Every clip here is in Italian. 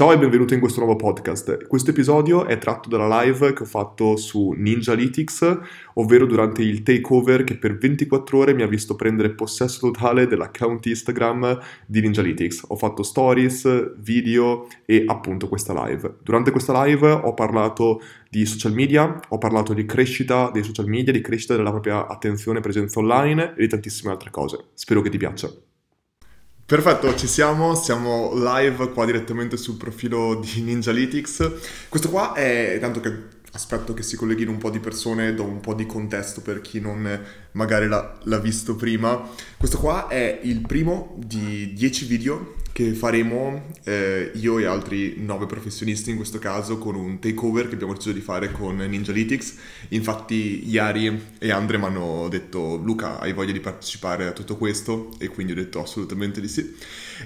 Ciao e benvenuto in questo nuovo podcast. Questo episodio è tratto dalla live che ho fatto su Ninjalytics, ovvero durante il takeover che per 24 ore mi ha visto prendere possesso totale dell'account Instagram di Ninjalytics. Ho fatto stories, video e appunto questa live. Durante questa live ho parlato di social media, ho parlato di crescita dei social media, di crescita della propria attenzione e presenza online e di tantissime altre cose. Spero che ti piaccia. Perfetto, ci siamo, siamo live qua direttamente sul profilo di Ninjalytics. Questo qua è, tanto che aspetto che si colleghino un po' di persone, do un po' di contesto per chi non magari l'ha, l'ha visto prima. Questo qua è il primo di 10 video che faremo eh, io e altri 9 professionisti in questo caso con un takeover che abbiamo deciso di fare con Ninjalytics. Infatti Iari e Andre mi hanno detto Luca hai voglia di partecipare a tutto questo e quindi ho detto assolutamente di sì.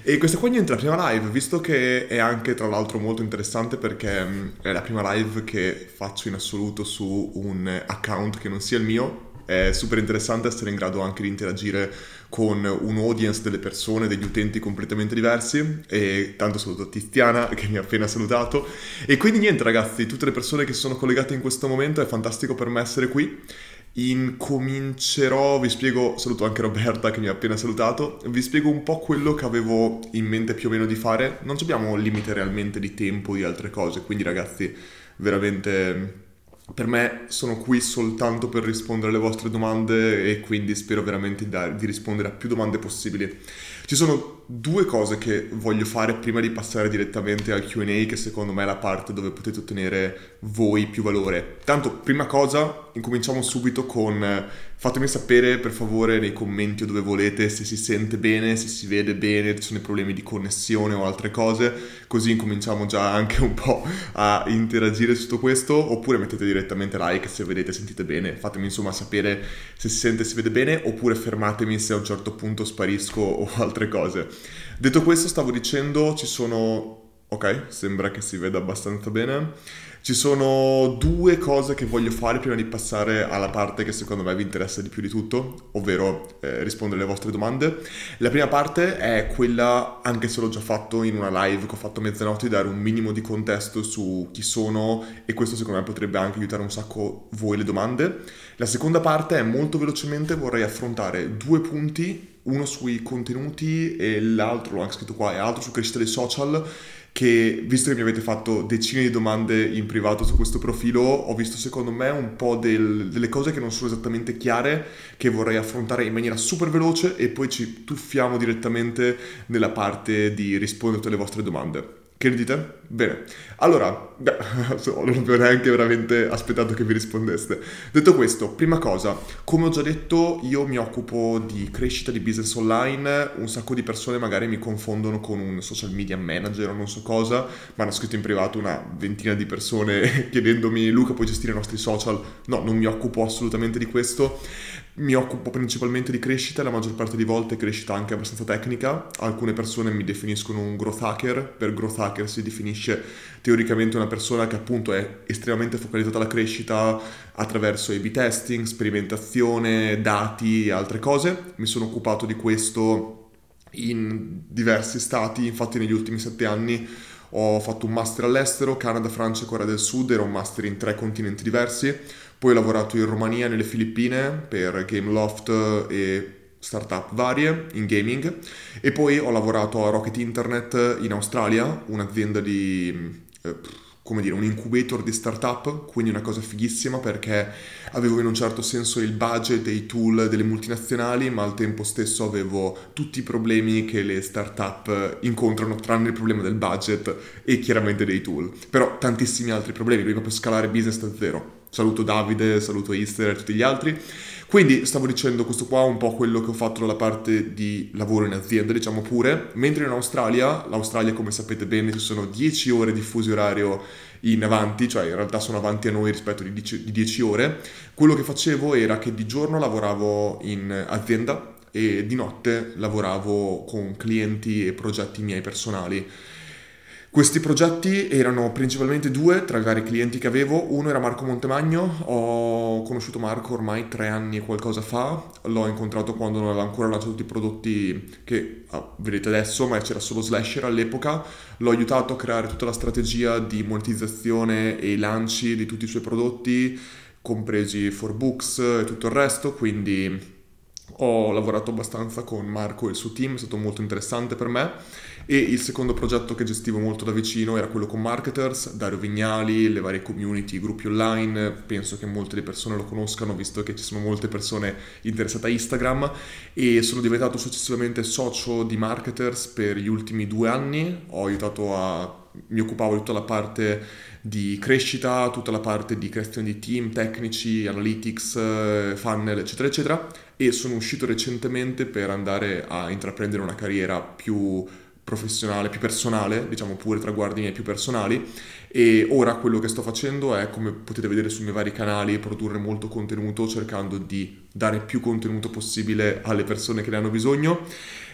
E questa qua niente, la prima live, visto che è anche tra l'altro molto interessante perché mm, è la prima live che faccio in assoluto su un account che non sia il mio, è super interessante essere in grado anche di interagire con un audience delle persone, degli utenti completamente diversi e tanto saluto Tiziana che mi ha appena salutato. E quindi niente ragazzi, tutte le persone che sono collegate in questo momento è fantastico per me essere qui. Incomincerò, vi spiego, saluto anche Roberta che mi ha appena salutato, vi spiego un po' quello che avevo in mente più o meno di fare. Non abbiamo limite realmente di tempo, di altre cose, quindi ragazzi, veramente per me sono qui soltanto per rispondere alle vostre domande e quindi spero veramente di rispondere a più domande possibili. Ci sono due cose che voglio fare prima di passare direttamente al QA, che secondo me è la parte dove potete ottenere voi più valore. Tanto, prima cosa, incominciamo subito con fatemi sapere per favore nei commenti o dove volete se si sente bene, se si vede bene, ci sono problemi di connessione o altre cose, così incominciamo già anche un po' a interagire su tutto questo, oppure mettete direttamente like se vedete sentite bene, fatemi insomma sapere se si sente e si vede bene, oppure fermatemi se a un certo punto sparisco o altre cose. Detto questo, stavo dicendo, ci sono... Ok, sembra che si veda abbastanza bene. Ci sono due cose che voglio fare prima di passare alla parte che secondo me vi interessa di più di tutto, ovvero eh, rispondere alle vostre domande. La prima parte è quella, anche se l'ho già fatto in una live che ho fatto mezzanotte, di dare un minimo di contesto su chi sono e questo secondo me potrebbe anche aiutare un sacco voi le domande. La seconda parte è molto velocemente vorrei affrontare due punti uno sui contenuti e l'altro, l'ho anche scritto qua, e l'altro su crescita dei social, che visto che mi avete fatto decine di domande in privato su questo profilo, ho visto secondo me un po' del, delle cose che non sono esattamente chiare, che vorrei affrontare in maniera super veloce e poi ci tuffiamo direttamente nella parte di rispondere a tutte le vostre domande. Che ne dite? Bene. Allora, beh, non avevo neanche veramente aspettato che vi rispondeste. Detto questo, prima cosa, come ho già detto, io mi occupo di crescita di business online. Un sacco di persone magari mi confondono con un social media manager o non so cosa. Mi hanno scritto in privato una ventina di persone chiedendomi, Luca, puoi gestire i nostri social? No, non mi occupo assolutamente di questo mi occupo principalmente di crescita, la maggior parte di volte crescita anche abbastanza tecnica. Alcune persone mi definiscono un growth hacker, per growth hacker si definisce teoricamente una persona che appunto è estremamente focalizzata alla crescita attraverso A-B testing, sperimentazione, dati e altre cose. Mi sono occupato di questo in diversi stati, infatti negli ultimi sette anni ho fatto un master all'estero, Canada, Francia e Corea del Sud, era un master in tre continenti diversi poi ho lavorato in Romania nelle Filippine per Gameloft e startup varie in gaming e poi ho lavorato a Rocket Internet in Australia, un'azienda di... Eh, come dire, un incubator di startup, quindi una cosa fighissima perché avevo in un certo senso il budget dei tool delle multinazionali, ma al tempo stesso avevo tutti i problemi che le startup incontrano, tranne il problema del budget e chiaramente dei tool. Però tantissimi altri problemi, proprio scalare business da zero. Saluto Davide, saluto Easter e tutti gli altri. Quindi stavo dicendo questo qua è un po' quello che ho fatto dalla parte di lavoro in azienda, diciamo pure, mentre in Australia, l'Australia come sapete bene ci sono 10 ore di fuso orario in avanti, cioè in realtà sono avanti a noi rispetto di 10, di 10 ore, quello che facevo era che di giorno lavoravo in azienda e di notte lavoravo con clienti e progetti miei personali. Questi progetti erano principalmente due tra i vari clienti che avevo. Uno era Marco Montemagno, ho conosciuto Marco ormai tre anni e qualcosa fa, l'ho incontrato quando non aveva ancora lanciato tutti i prodotti che ah, vedete adesso, ma c'era solo Slasher all'epoca. L'ho aiutato a creare tutta la strategia di monetizzazione e lanci di tutti i suoi prodotti, compresi for books e tutto il resto, quindi ho lavorato abbastanza con Marco e il suo team, è stato molto interessante per me e il secondo progetto che gestivo molto da vicino era quello con marketers, Dario Vignali, le varie community, gruppi online, penso che molte persone lo conoscano visto che ci sono molte persone interessate a Instagram. E sono diventato successivamente socio di marketers per gli ultimi due anni, ho aiutato a mi occupavo di tutta la parte di crescita, tutta la parte di creazione di team, tecnici, analytics, eh, funnel, eccetera, eccetera, e sono uscito recentemente per andare a intraprendere una carriera più professionale, più personale, diciamo pure traguardi miei più personali. E ora quello che sto facendo è, come potete vedere sui miei vari canali, produrre molto contenuto cercando di dare più contenuto possibile alle persone che ne hanno bisogno.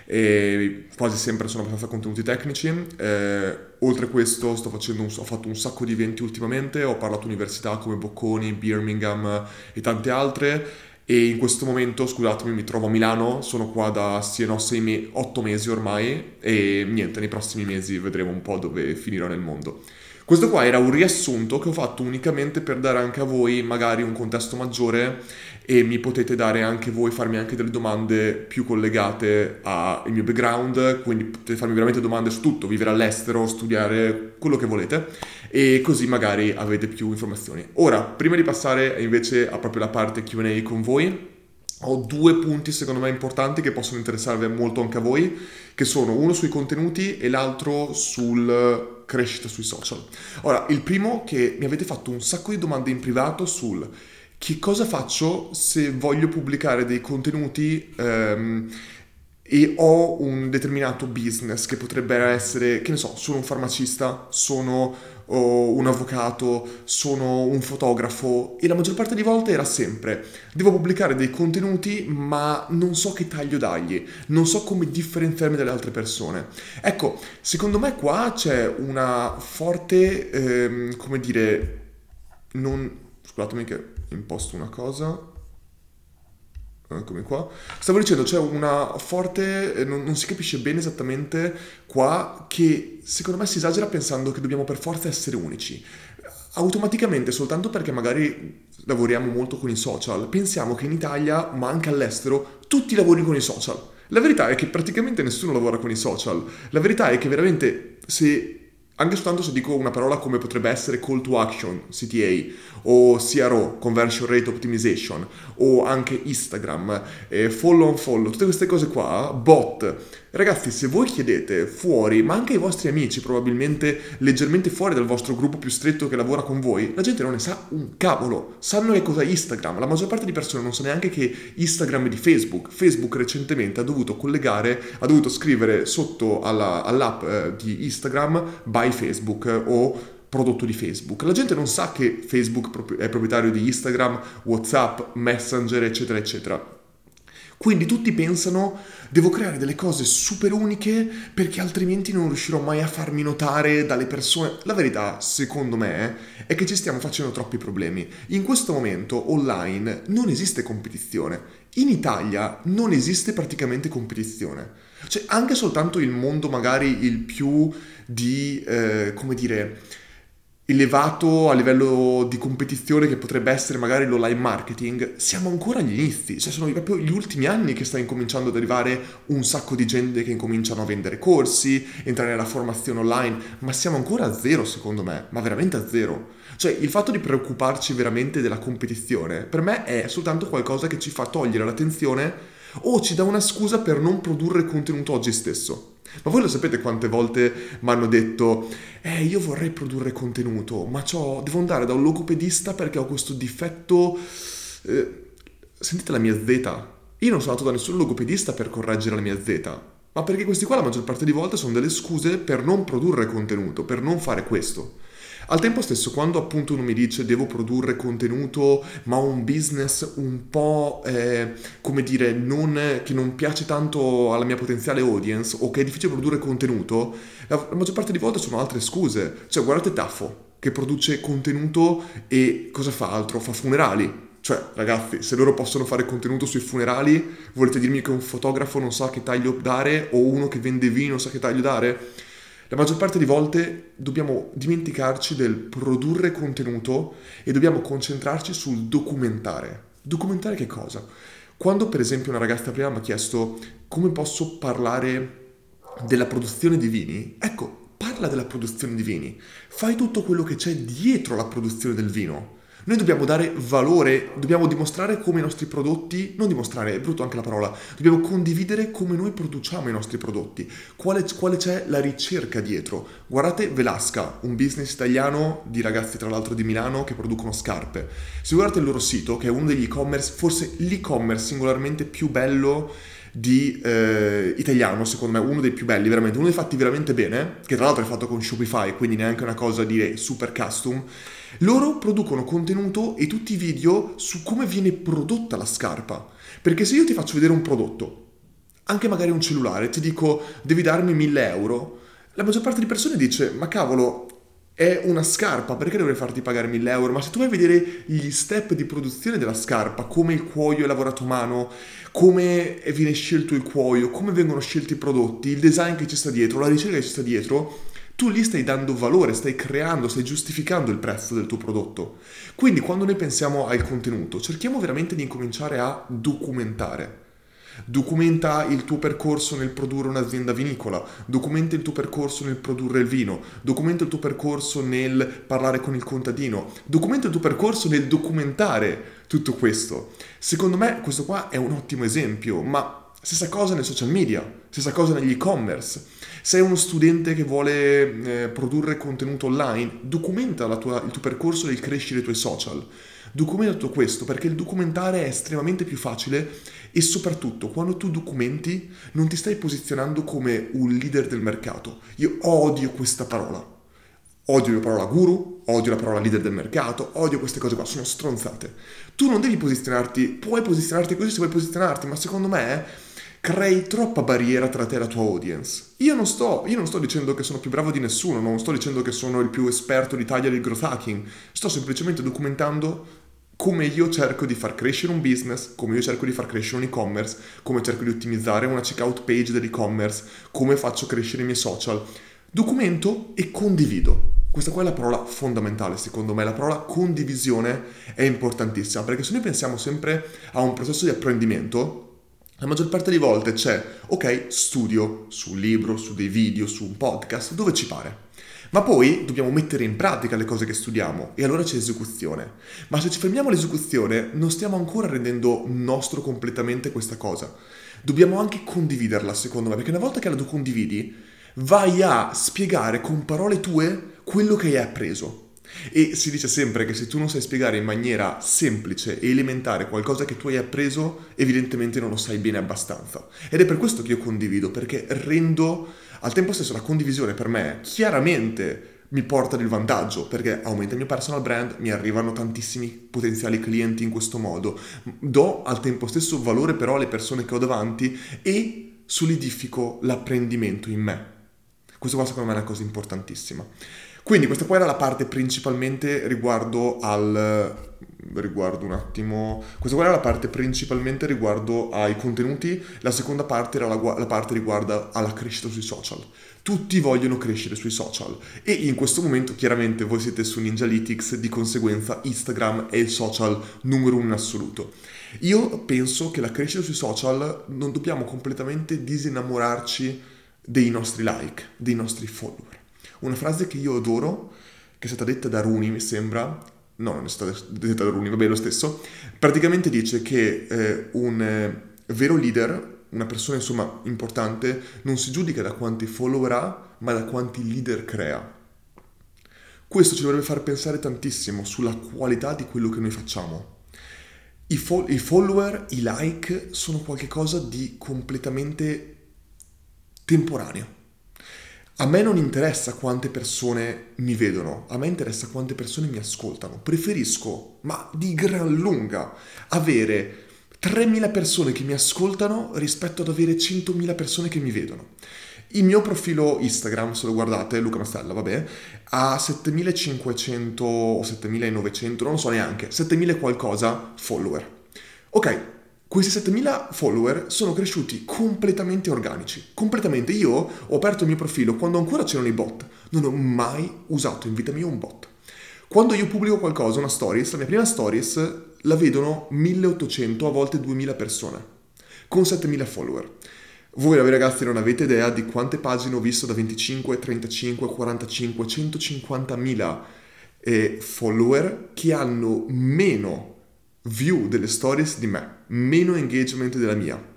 E quasi sempre sono abbastanza contenuti tecnici. Eh, oltre a questo un, ho fatto un sacco di eventi ultimamente, ho parlato università come Bocconi, Birmingham e tante altre e in questo momento, scusatemi, mi trovo a Milano, sono qua da sì no 6 me- 8 mesi ormai e niente, nei prossimi mesi vedremo un po' dove finirò nel mondo. Questo qua era un riassunto che ho fatto unicamente per dare anche a voi magari un contesto maggiore e mi potete dare anche voi, farmi anche delle domande più collegate al mio background, quindi potete farmi veramente domande su tutto, vivere all'estero, studiare, quello che volete e così magari avete più informazioni. Ora, prima di passare invece a proprio la parte Q&A con voi, ho due punti secondo me importanti che possono interessarvi molto anche a voi, che sono uno sui contenuti e l'altro sul crescita sui social. Ora, il primo che mi avete fatto un sacco di domande in privato sul che cosa faccio se voglio pubblicare dei contenuti ehm, e ho un determinato business che potrebbe essere, che ne so, sono un farmacista, sono oh, un avvocato, sono un fotografo e la maggior parte delle volte era sempre devo pubblicare dei contenuti ma non so che taglio dargli, non so come differenziarmi dalle altre persone. Ecco, secondo me qua c'è una forte, ehm, come dire, non... scusatemi che imposto una cosa. Eccomi qua. Stavo dicendo, c'è una forte, eh, non, non, si capisce bene esattamente qua, che secondo me si esagera pensando che dobbiamo per forza essere unici. Automaticamente, soltanto perché magari lavoriamo molto con i social, pensiamo che in Italia, ma anche all'estero, tutti lavorino con i social. La verità è che praticamente nessuno lavora con i social. La verità è che veramente se anche soltanto se dico una parola come potrebbe essere call to action, CTA, o CRO, conversion rate optimization, o anche Instagram, eh, follow on follow, tutte queste cose qua, bot. Ragazzi, se voi chiedete fuori, ma anche ai vostri amici, probabilmente leggermente fuori dal vostro gruppo più stretto che lavora con voi, la gente non ne sa un cavolo. Sanno che cos'è Instagram. La maggior parte di persone non sa neanche che Instagram è di Facebook. Facebook recentemente ha dovuto collegare, ha dovuto scrivere sotto alla, all'app eh, di Instagram by Facebook o prodotto di Facebook. La gente non sa che Facebook è proprietario di Instagram, WhatsApp, Messenger, eccetera, eccetera. Quindi tutti pensano devo creare delle cose super uniche perché altrimenti non riuscirò mai a farmi notare dalle persone. La verità, secondo me, è che ci stiamo facendo troppi problemi. In questo momento online non esiste competizione. In Italia non esiste praticamente competizione. Cioè anche soltanto il mondo magari il più di, eh, come dire, elevato a livello di competizione che potrebbe essere magari l'online marketing, siamo ancora agli inizi, cioè sono proprio gli ultimi anni che sta incominciando ad arrivare un sacco di gente che incominciano a vendere corsi, entrare nella formazione online, ma siamo ancora a zero secondo me, ma veramente a zero. Cioè il fatto di preoccuparci veramente della competizione per me è soltanto qualcosa che ci fa togliere l'attenzione o ci dà una scusa per non produrre contenuto oggi stesso. Ma voi lo sapete quante volte mi hanno detto, eh, io vorrei produrre contenuto, ma devo andare da un logopedista perché ho questo difetto... Eh, sentite la mia Z. Io non sono andato da nessun logopedista per correggere la mia Z, ma perché questi qua la maggior parte di volte sono delle scuse per non produrre contenuto, per non fare questo. Al tempo stesso, quando appunto uno mi dice devo produrre contenuto, ma ho un business un po', eh, come dire, non, che non piace tanto alla mia potenziale audience o che è difficile produrre contenuto, la, la maggior parte di volte sono altre scuse. Cioè, guardate Taffo, che produce contenuto e cosa fa altro? Fa funerali. Cioè, ragazzi, se loro possono fare contenuto sui funerali, volete dirmi che un fotografo non sa che taglio dare o uno che vende vino sa che taglio dare? La maggior parte di volte dobbiamo dimenticarci del produrre contenuto e dobbiamo concentrarci sul documentare. Documentare che cosa? Quando per esempio una ragazza prima mi ha chiesto come posso parlare della produzione di vini, ecco, parla della produzione di vini, fai tutto quello che c'è dietro la produzione del vino. Noi dobbiamo dare valore, dobbiamo dimostrare come i nostri prodotti, non dimostrare, è brutto anche la parola, dobbiamo condividere come noi produciamo i nostri prodotti, quale, quale c'è la ricerca dietro. Guardate Velasca, un business italiano di ragazzi tra l'altro di Milano che producono scarpe. Se guardate il loro sito, che è uno degli e-commerce, forse l'e-commerce singolarmente più bello di eh, italiano, secondo me, uno dei più belli, veramente, uno dei fatti veramente bene, che tra l'altro è fatto con Shopify, quindi neanche una cosa dire super custom. Loro producono contenuto e tutti i video su come viene prodotta la scarpa. Perché se io ti faccio vedere un prodotto, anche magari un cellulare, ti dico devi darmi 1000 euro, la maggior parte di persone dice ma cavolo, è una scarpa, perché dovrei farti pagare 1000 euro? Ma se tu vai a vedere gli step di produzione della scarpa, come il cuoio è lavorato a mano, come viene scelto il cuoio, come vengono scelti i prodotti, il design che ci sta dietro, la ricerca che ci sta dietro, tu lì stai dando valore, stai creando, stai giustificando il prezzo del tuo prodotto. Quindi quando noi pensiamo al contenuto, cerchiamo veramente di incominciare a documentare. Documenta il tuo percorso nel produrre un'azienda vinicola, documenta il tuo percorso nel produrre il vino, documenta il tuo percorso nel parlare con il contadino, documenta il tuo percorso nel documentare tutto questo. Secondo me questo qua è un ottimo esempio, ma stessa cosa nei social media, stessa cosa negli e-commerce. Sei uno studente che vuole eh, produrre contenuto online, documenta tua, il tuo percorso nel crescere i tuoi social. Documenta tutto questo perché il documentare è estremamente più facile e soprattutto quando tu documenti non ti stai posizionando come un leader del mercato. Io odio questa parola. Odio la parola guru, odio la parola leader del mercato, odio queste cose qua, sono stronzate. Tu non devi posizionarti, puoi posizionarti così se vuoi posizionarti, ma secondo me crei troppa barriera tra te e la tua audience. Io non sto, io non sto dicendo che sono più bravo di nessuno, non sto dicendo che sono il più esperto d'Italia del growth hacking, sto semplicemente documentando come io cerco di far crescere un business, come io cerco di far crescere un e-commerce, come cerco di ottimizzare una checkout page dell'e-commerce, come faccio crescere i miei social. Documento e condivido. Questa qua è la parola fondamentale, secondo me. La parola condivisione è importantissima, perché se noi pensiamo sempre a un processo di apprendimento, la maggior parte delle volte c'è, ok, studio su un libro, su dei video, su un podcast, dove ci pare. Ma poi dobbiamo mettere in pratica le cose che studiamo e allora c'è esecuzione. Ma se ci fermiamo all'esecuzione non stiamo ancora rendendo nostro completamente questa cosa. Dobbiamo anche condividerla, secondo me, perché una volta che la condividi, vai a spiegare con parole tue quello che hai appreso. E si dice sempre che se tu non sai spiegare in maniera semplice e elementare qualcosa che tu hai appreso, evidentemente non lo sai bene abbastanza. Ed è per questo che io condivido, perché rendo al tempo stesso la condivisione per me chiaramente mi porta del vantaggio perché aumenta il mio personal brand, mi arrivano tantissimi potenziali clienti in questo modo, do al tempo stesso valore però alle persone che ho davanti e solidifico l'apprendimento in me. Questo qua secondo me è una cosa importantissima. Quindi questa qua era la parte principalmente riguardo al riguardo un attimo. Questa qua era la parte principalmente riguardo ai contenuti, la seconda parte era la, la parte riguardo alla crescita sui social. Tutti vogliono crescere sui social e in questo momento chiaramente voi siete su Ninjalytics, di conseguenza Instagram è il social numero uno in assoluto. Io penso che la crescita sui social non dobbiamo completamente disinnamorarci dei nostri like, dei nostri follower. Una frase che io adoro, che è stata detta da Runi, mi sembra, no, non è stata detta da Runi, vabbè, lo stesso, praticamente dice che eh, un eh, vero leader, una persona insomma importante, non si giudica da quanti follower ha, ma da quanti leader crea. Questo ci dovrebbe far pensare tantissimo sulla qualità di quello che noi facciamo. I, fo- I, follower, i like sono qualcosa di completamente temporaneo. A me non interessa quante persone mi vedono, a me interessa quante persone mi ascoltano. Preferisco, ma di gran lunga, avere 3.000 persone che mi ascoltano rispetto ad avere 100.000 persone che mi vedono. Il mio profilo Instagram, se lo guardate, Luca Mastella, vabbè, ha 7500 o 7900, non so neanche, 7000 qualcosa follower. Ok, questi 7000 follower sono cresciuti completamente organici, completamente. Io ho aperto il mio profilo quando ancora c'erano i bot, non ho mai usato in vita mia un bot. Quando io pubblico qualcosa, una stories, la mia prima stories la vedono 1800, a volte 2000 persone, con 7000 follower. Voi ragazzi non avete idea di quante pagine ho visto da 25, 35, 45, 150 mila eh, follower che hanno meno view delle stories di me, meno engagement della mia.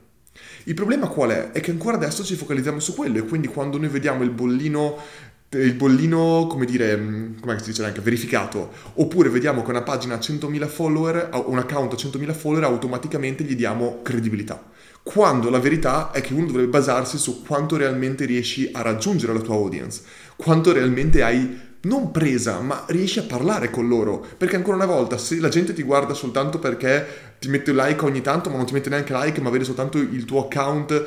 Il problema qual è? È che ancora adesso ci focalizziamo su quello e quindi quando noi vediamo il bollino il bollino, come dire, mm, come si dice anche, verificato, oppure vediamo che una pagina ha 100.000 follower, un account ha 100.000 follower, automaticamente gli diamo credibilità. Quando la verità è che uno dovrebbe basarsi su quanto realmente riesci a raggiungere la tua audience, quanto realmente hai non presa, ma riesci a parlare con loro. Perché ancora una volta, se la gente ti guarda soltanto perché ti mette like ogni tanto, ma non ti mette neanche like, ma vede soltanto il tuo account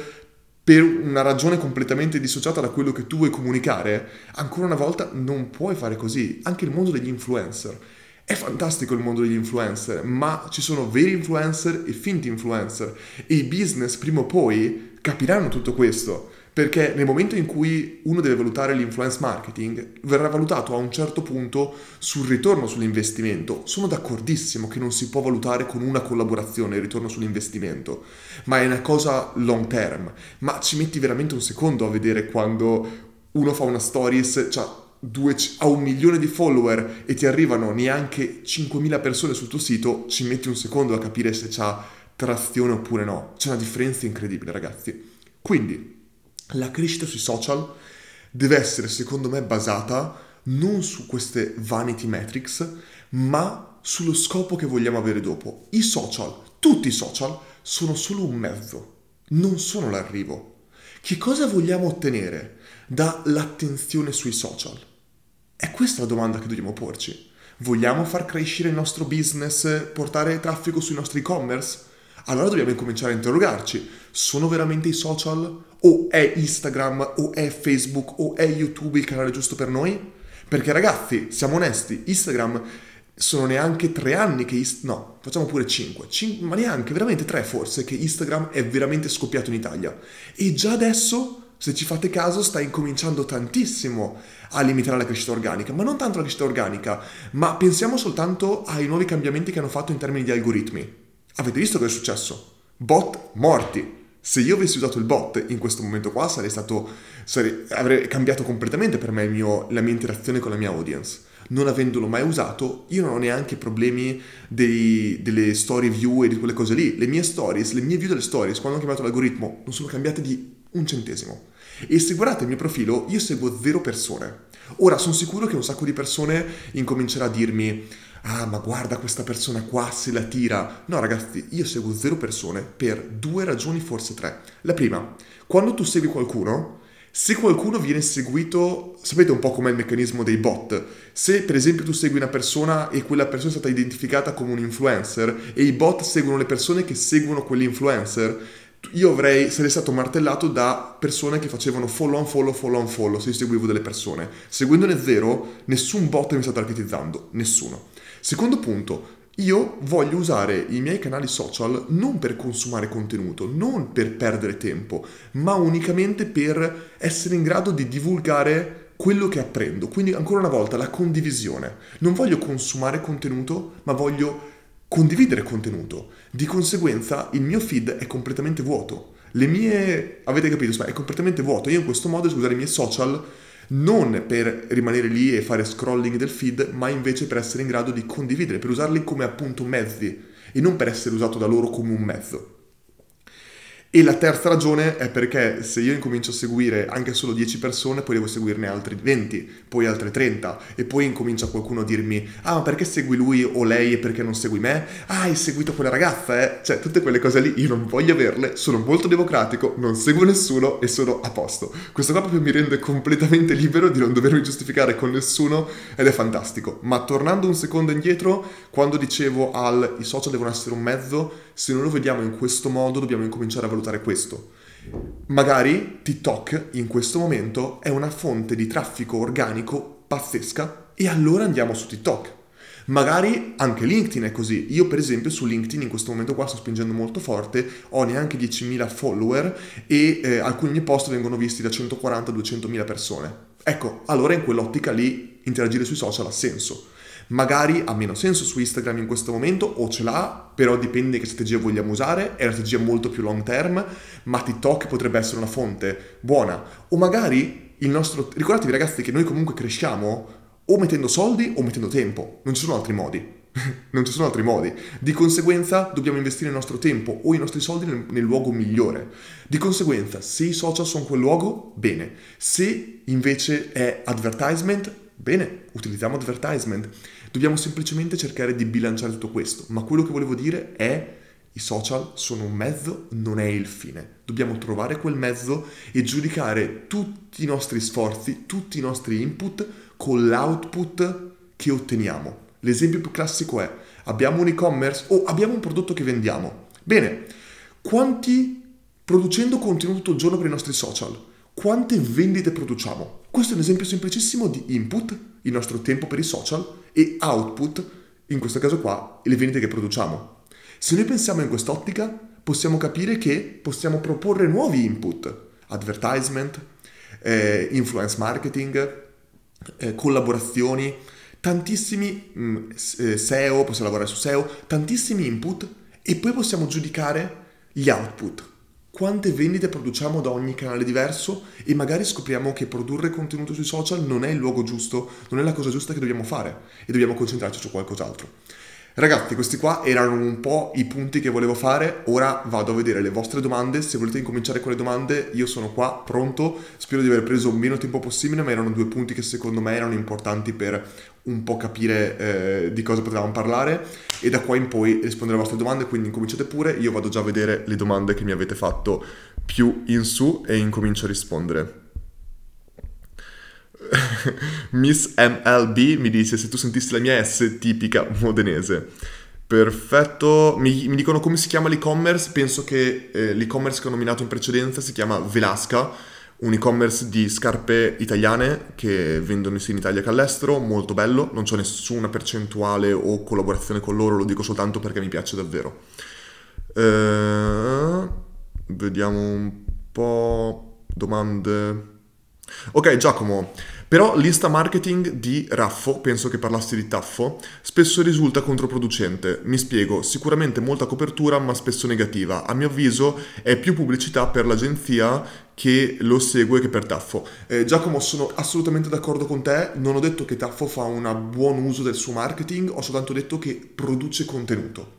per una ragione completamente dissociata da quello che tu vuoi comunicare, ancora una volta non puoi fare così. Anche il mondo degli influencer. È fantastico il mondo degli influencer, ma ci sono veri influencer e finti influencer e i business prima o poi capiranno tutto questo. Perché nel momento in cui uno deve valutare l'influence marketing, verrà valutato a un certo punto sul ritorno sull'investimento. Sono d'accordissimo che non si può valutare con una collaborazione il ritorno sull'investimento, ma è una cosa long term. Ma ci metti veramente un secondo a vedere quando uno fa una stories, cioè due, ha un milione di follower e ti arrivano neanche 5.000 persone sul tuo sito, ci metti un secondo a capire se c'ha trazione oppure no. C'è una differenza incredibile, ragazzi. Quindi, la crescita sui social deve essere, secondo me, basata non su queste vanity metrics, ma sullo scopo che vogliamo avere dopo. I social, tutti i social, sono solo un mezzo, non sono l'arrivo. Che cosa vogliamo ottenere dall'attenzione sui social? È questa la domanda che dobbiamo porci. Vogliamo far crescere il nostro business, portare traffico sui nostri e-commerce? Allora dobbiamo incominciare a interrogarci. Sono veramente i social? O è Instagram? O è Facebook? O è YouTube il canale giusto per noi? Perché ragazzi, siamo onesti, Instagram sono neanche tre anni che... Ist- no, facciamo pure cinque, cin- ma neanche, veramente tre forse, che Instagram è veramente scoppiato in Italia. E già adesso, se ci fate caso, sta incominciando tantissimo a limitare la crescita organica, ma non tanto la crescita organica, ma pensiamo soltanto ai nuovi cambiamenti che hanno fatto in termini di algoritmi. Avete visto cosa è successo? Bot morti. Se io avessi usato il bot in questo momento qua sarei stato, sarei, avrei cambiato completamente per me mio, la mia interazione con la mia audience. Non avendolo mai usato, io non ho neanche problemi dei, delle story view e di quelle cose lì. Le mie stories, le mie view delle stories, quando ho cambiato l'algoritmo, non sono cambiate di un centesimo. E se guardate il mio profilo, io seguo zero persone. Ora, sono sicuro che un sacco di persone incomincerà a dirmi ah ma guarda questa persona qua se la tira. No ragazzi, io seguo zero persone per due ragioni, forse tre. La prima, quando tu segui qualcuno, se qualcuno viene seguito, sapete un po' com'è il meccanismo dei bot. Se per esempio tu segui una persona e quella persona è stata identificata come un influencer e i bot seguono le persone che seguono quell'influencer, io avrei, sarei stato martellato da persone che facevano follow on follow, follow on follow, se io seguivo delle persone. Seguendone zero, nessun bot mi sta targetizzando, nessuno. Secondo punto, io voglio usare i miei canali social non per consumare contenuto, non per perdere tempo, ma unicamente per essere in grado di divulgare quello che apprendo. Quindi ancora una volta la condivisione. Non voglio consumare contenuto, ma voglio condividere contenuto. Di conseguenza il mio feed è completamente vuoto. Le mie, avete capito, è completamente vuoto. Io in questo modo uso usare i miei social non per rimanere lì e fare scrolling del feed, ma invece per essere in grado di condividere, per usarli come appunto mezzi e non per essere usato da loro come un mezzo. E la terza ragione è perché se io incomincio a seguire anche solo 10 persone, poi devo seguirne altri 20, poi altre 30 e poi incomincia qualcuno a dirmi "Ah, ma perché segui lui o lei e perché non segui me? Ah, hai seguito quella ragazza, eh?". Cioè, tutte quelle cose lì io non voglio averle, sono molto democratico, non seguo nessuno e sono a posto. Questo qua proprio mi rende completamente libero di non dovermi giustificare con nessuno ed è fantastico. Ma tornando un secondo indietro, quando dicevo al i social devono essere un mezzo, se non lo vediamo in questo modo dobbiamo incominciare a valutare questo. Magari TikTok in questo momento è una fonte di traffico organico pazzesca e allora andiamo su TikTok. Magari anche LinkedIn è così. Io per esempio su LinkedIn in questo momento qua sto spingendo molto forte, ho neanche 10.000 follower e eh, alcuni miei post vengono visti da 140-200.000 persone. Ecco, allora in quell'ottica lì interagire sui social ha senso. Magari ha meno senso su Instagram in questo momento o ce l'ha, però dipende che strategia vogliamo usare, è una strategia molto più long term, ma TikTok potrebbe essere una fonte buona. O magari il nostro... Ricordatevi ragazzi che noi comunque cresciamo o mettendo soldi o mettendo tempo, non ci sono altri modi. non ci sono altri modi. Di conseguenza dobbiamo investire il nostro tempo o i nostri soldi nel, nel, luogo migliore. Di conseguenza, se i social sono quel luogo, bene. Se invece è advertisement, bene, utilizziamo advertisement. Dobbiamo semplicemente cercare di bilanciare tutto questo, ma quello che volevo dire è i social sono un mezzo, non è il fine. Dobbiamo trovare quel mezzo e giudicare tutti i nostri sforzi, tutti i nostri input con l'output che otteniamo. L'esempio più classico è abbiamo un e-commerce o abbiamo un prodotto che vendiamo. Bene, quanti producendo contenuto tutto il giorno per i nostri social, quante vendite produciamo? Questo è un esempio semplicissimo di input, il nostro tempo per i social, e output, in questo caso qua, le vendite che produciamo. Se noi pensiamo in quest'ottica, possiamo capire che possiamo proporre nuovi input, advertisement, eh, influence marketing, eh, collaborazioni, tantissimi mh, mm, eh, SEO, possiamo lavorare su SEO, tantissimi input e poi possiamo giudicare gli output quante vendite produciamo da ogni canale diverso e magari scopriamo che produrre contenuto sui social non è il luogo giusto, non è la cosa giusta che dobbiamo fare e dobbiamo concentrarci su qualcos'altro. Ragazzi, questi qua erano un po' i punti che volevo fare, ora vado a vedere le vostre domande, se volete incominciare con le domande io sono qua, pronto, spero di aver preso meno tempo possibile, ma erano due punti che secondo me erano importanti per un po' capire eh, di cosa potevamo parlare. E da qua in poi rispondere alle vostre domande, quindi incominciate pure, io vado già a vedere le domande che mi avete fatto più in su e incomincio a rispondere. Miss MLB mi dice se tu sentissi la mia S tipica modenese. Perfetto, mi, mi dicono come si chiama l'e-commerce, penso che eh, l'e-commerce che ho nominato in precedenza si chiama Velasca, un e-commerce di scarpe italiane che vendono sia in Italia che all'estero, molto bello, non c'ho nessuna percentuale o collaborazione con loro, lo dico soltanto perché mi piace davvero. Eh, vediamo un po' domande. Ok Giacomo, però l'insta marketing di Raffo, penso che parlassi di Taffo, spesso risulta controproducente. Mi spiego, sicuramente molta copertura ma spesso negativa. A mio avviso è più pubblicità per l'agenzia che lo segue che per Taffo. Eh, Giacomo, sono assolutamente d'accordo con te, non ho detto che Taffo fa un buon uso del suo marketing, ho soltanto detto che produce contenuto.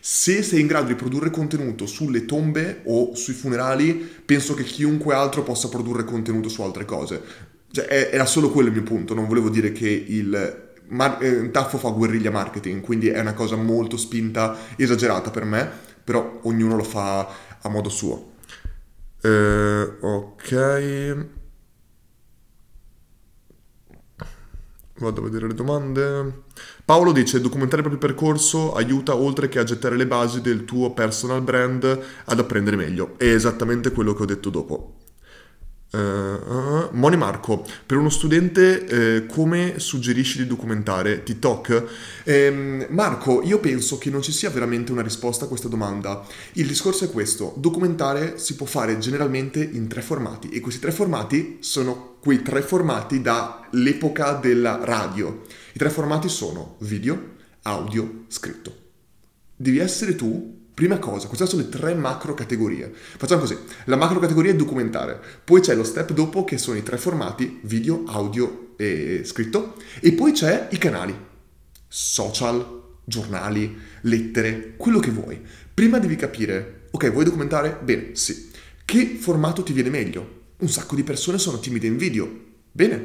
Se sei in grado di produrre contenuto sulle tombe o sui funerali, penso che chiunque altro possa produrre contenuto su altre cose. Cioè, era solo quello il mio punto, non volevo dire che il Mar- eh, Taffo fa guerriglia marketing, quindi è una cosa molto spinta, esagerata per me, però ognuno lo fa a modo suo. Eh, ok. Vado a vedere le domande. Paolo dice: Documentare il proprio percorso aiuta oltre che a gettare le basi del tuo personal brand ad apprendere meglio. È esattamente quello che ho detto dopo. Uh, uh, Moni Marco, per uno studente uh, come suggerisci di documentare TikTok? Eh, Marco, io penso che non ci sia veramente una risposta a questa domanda. Il discorso è questo, documentare si può fare generalmente in tre formati e questi tre formati sono quei tre formati dall'epoca della radio. I tre formati sono video, audio, scritto. Devi essere tu Prima cosa, queste sono le tre macro categorie. Facciamo così, la macro categoria è documentare, poi c'è lo step dopo che sono i tre formati, video, audio e scritto, e poi c'è i canali, social, giornali, lettere, quello che vuoi. Prima devi capire Ok, vuoi documentare? Bene, sì. Che formato ti viene meglio? Un sacco di persone sono timide in video. Bene,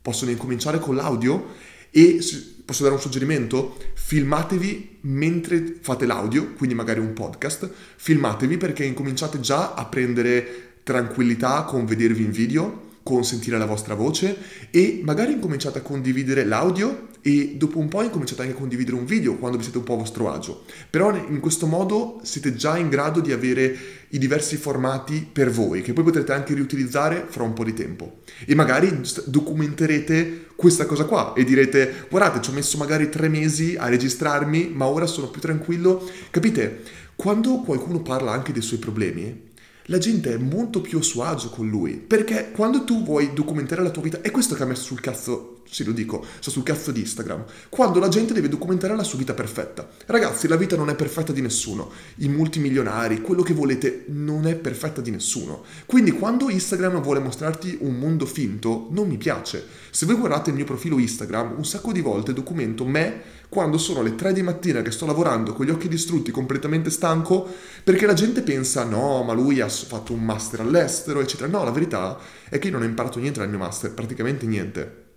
possono incominciare con l'audio e posso dare un suggerimento? Filmatevi mentre fate l'audio, quindi magari un podcast, filmatevi perché incominciate già a prendere tranquillità con vedervi in video con sentire la vostra voce e magari incominciate a condividere l'audio e dopo un po' incominciate anche a condividere un video quando vi siete un po' a vostro agio. Però in questo modo siete già in grado di avere i diversi formati per voi, che poi potrete anche riutilizzare fra un po' di tempo. E magari documenterete questa cosa qua e direte, guardate, ci ho messo magari tre mesi a registrarmi, ma ora sono più tranquillo. Capite? Quando qualcuno parla anche dei suoi problemi, la gente è molto più a suo agio con lui. Perché quando tu vuoi documentare la tua vita, è questo che ha messo sul cazzo sì lo dico, sto sul cazzo di Instagram, quando la gente deve documentare la sua vita perfetta. Ragazzi, la vita non è perfetta di nessuno, i multimilionari, quello che volete, non è perfetta di nessuno. Quindi quando Instagram vuole mostrarti un mondo finto, non mi piace. Se voi guardate il mio profilo Instagram, un sacco di volte documento me quando sono le 3 di mattina che sto lavorando con gli occhi distrutti, completamente stanco, perché la gente pensa no, ma lui ha fatto un master all'estero, eccetera. No, la verità è che io non ho imparato niente dal mio master, praticamente niente.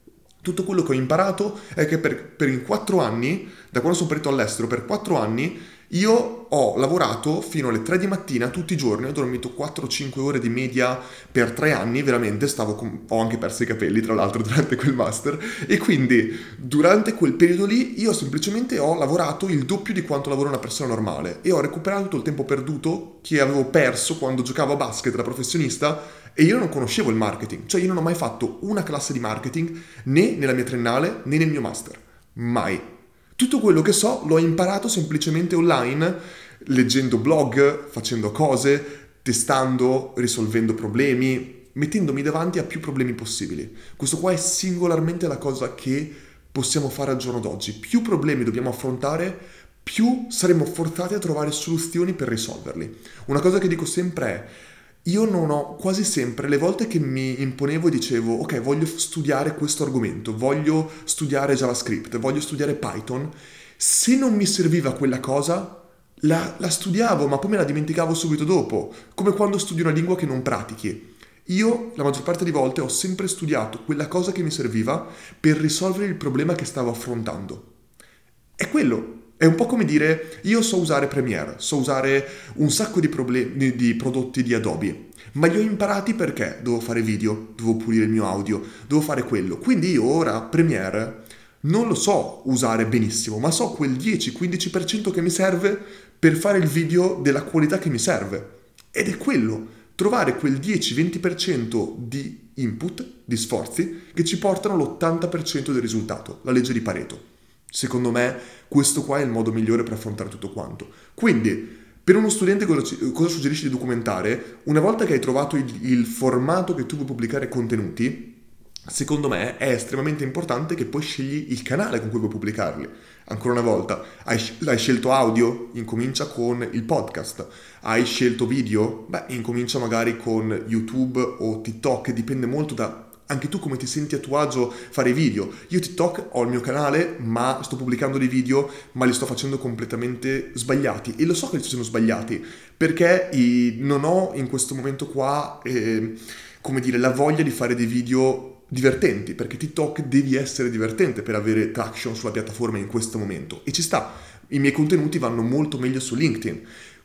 Tutto quello che ho imparato è che per, per quattro anni, da quando sono partito all'estero, per quattro anni, io ho lavorato fino alle 3 di mattina tutti i giorni, ho dormito 4-5 ore di media per tre anni, veramente stavo con... ho anche perso i capelli tra l'altro durante quel master e quindi durante quel periodo lì io semplicemente ho lavorato il doppio di quanto lavora una persona normale e ho recuperato tutto il tempo perduto che avevo perso quando giocavo a basket da professionista e io non conoscevo il marketing, cioè io non ho mai fatto una classe di marketing né nella mia triennale né nel mio master. Mai. Tutto quello che so l'ho imparato semplicemente online, leggendo blog, facendo cose, testando, risolvendo problemi, mettendomi davanti a più problemi possibili. Questo qua è singolarmente la cosa che possiamo fare al giorno d'oggi. Più problemi dobbiamo affrontare, più saremo forzati a trovare soluzioni per risolverli. Una cosa che dico sempre è io non ho quasi sempre le volte che mi imponevo e dicevo ok voglio studiare questo argomento, voglio studiare JavaScript, voglio studiare Python, se non mi serviva quella cosa la, la studiavo ma poi me la dimenticavo subito dopo, come quando studi una lingua che non pratichi. Io la maggior parte di volte ho sempre studiato quella cosa che mi serviva per risolvere il problema che stavo affrontando. È quello, è un po' come dire io so usare Premiere, so usare un sacco di, problemi, di prodotti di Adobe, ma li ho imparati perché dovevo fare video, dovevo pulire il mio audio, dovevo fare quello. Quindi io ora Premiere non lo so usare benissimo, ma so quel 10-15% che mi serve per fare il video della qualità che mi serve. Ed è quello, trovare quel 10-20% di input, di sforzi, che ci portano all'80% del risultato, la legge di Pareto. Secondo me questo qua è il modo migliore per affrontare tutto quanto. Quindi, per uno studente cosa, cosa suggerisci di documentare? Una volta che hai trovato il, il formato che tu vuoi pubblicare contenuti, secondo me è estremamente importante che poi scegli il canale con cui vuoi pubblicarli. Ancora una volta, hai, hai, scelto audio? Incomincia con il podcast. Hai scelto video? Beh, incomincia magari con YouTube o TikTok, dipende molto da anche tu come ti senti a tuo agio fare video. Io TikTok ho il mio canale, ma sto pubblicando dei video, ma li sto facendo completamente sbagliati. E lo so che li sono sbagliati, perché non ho in questo momento qua, eh, come dire, la voglia di fare dei video divertenti, perché TikTok devi essere divertente per avere traction sulla piattaforma in questo momento. E ci sta, i miei contenuti vanno molto meglio su LinkedIn.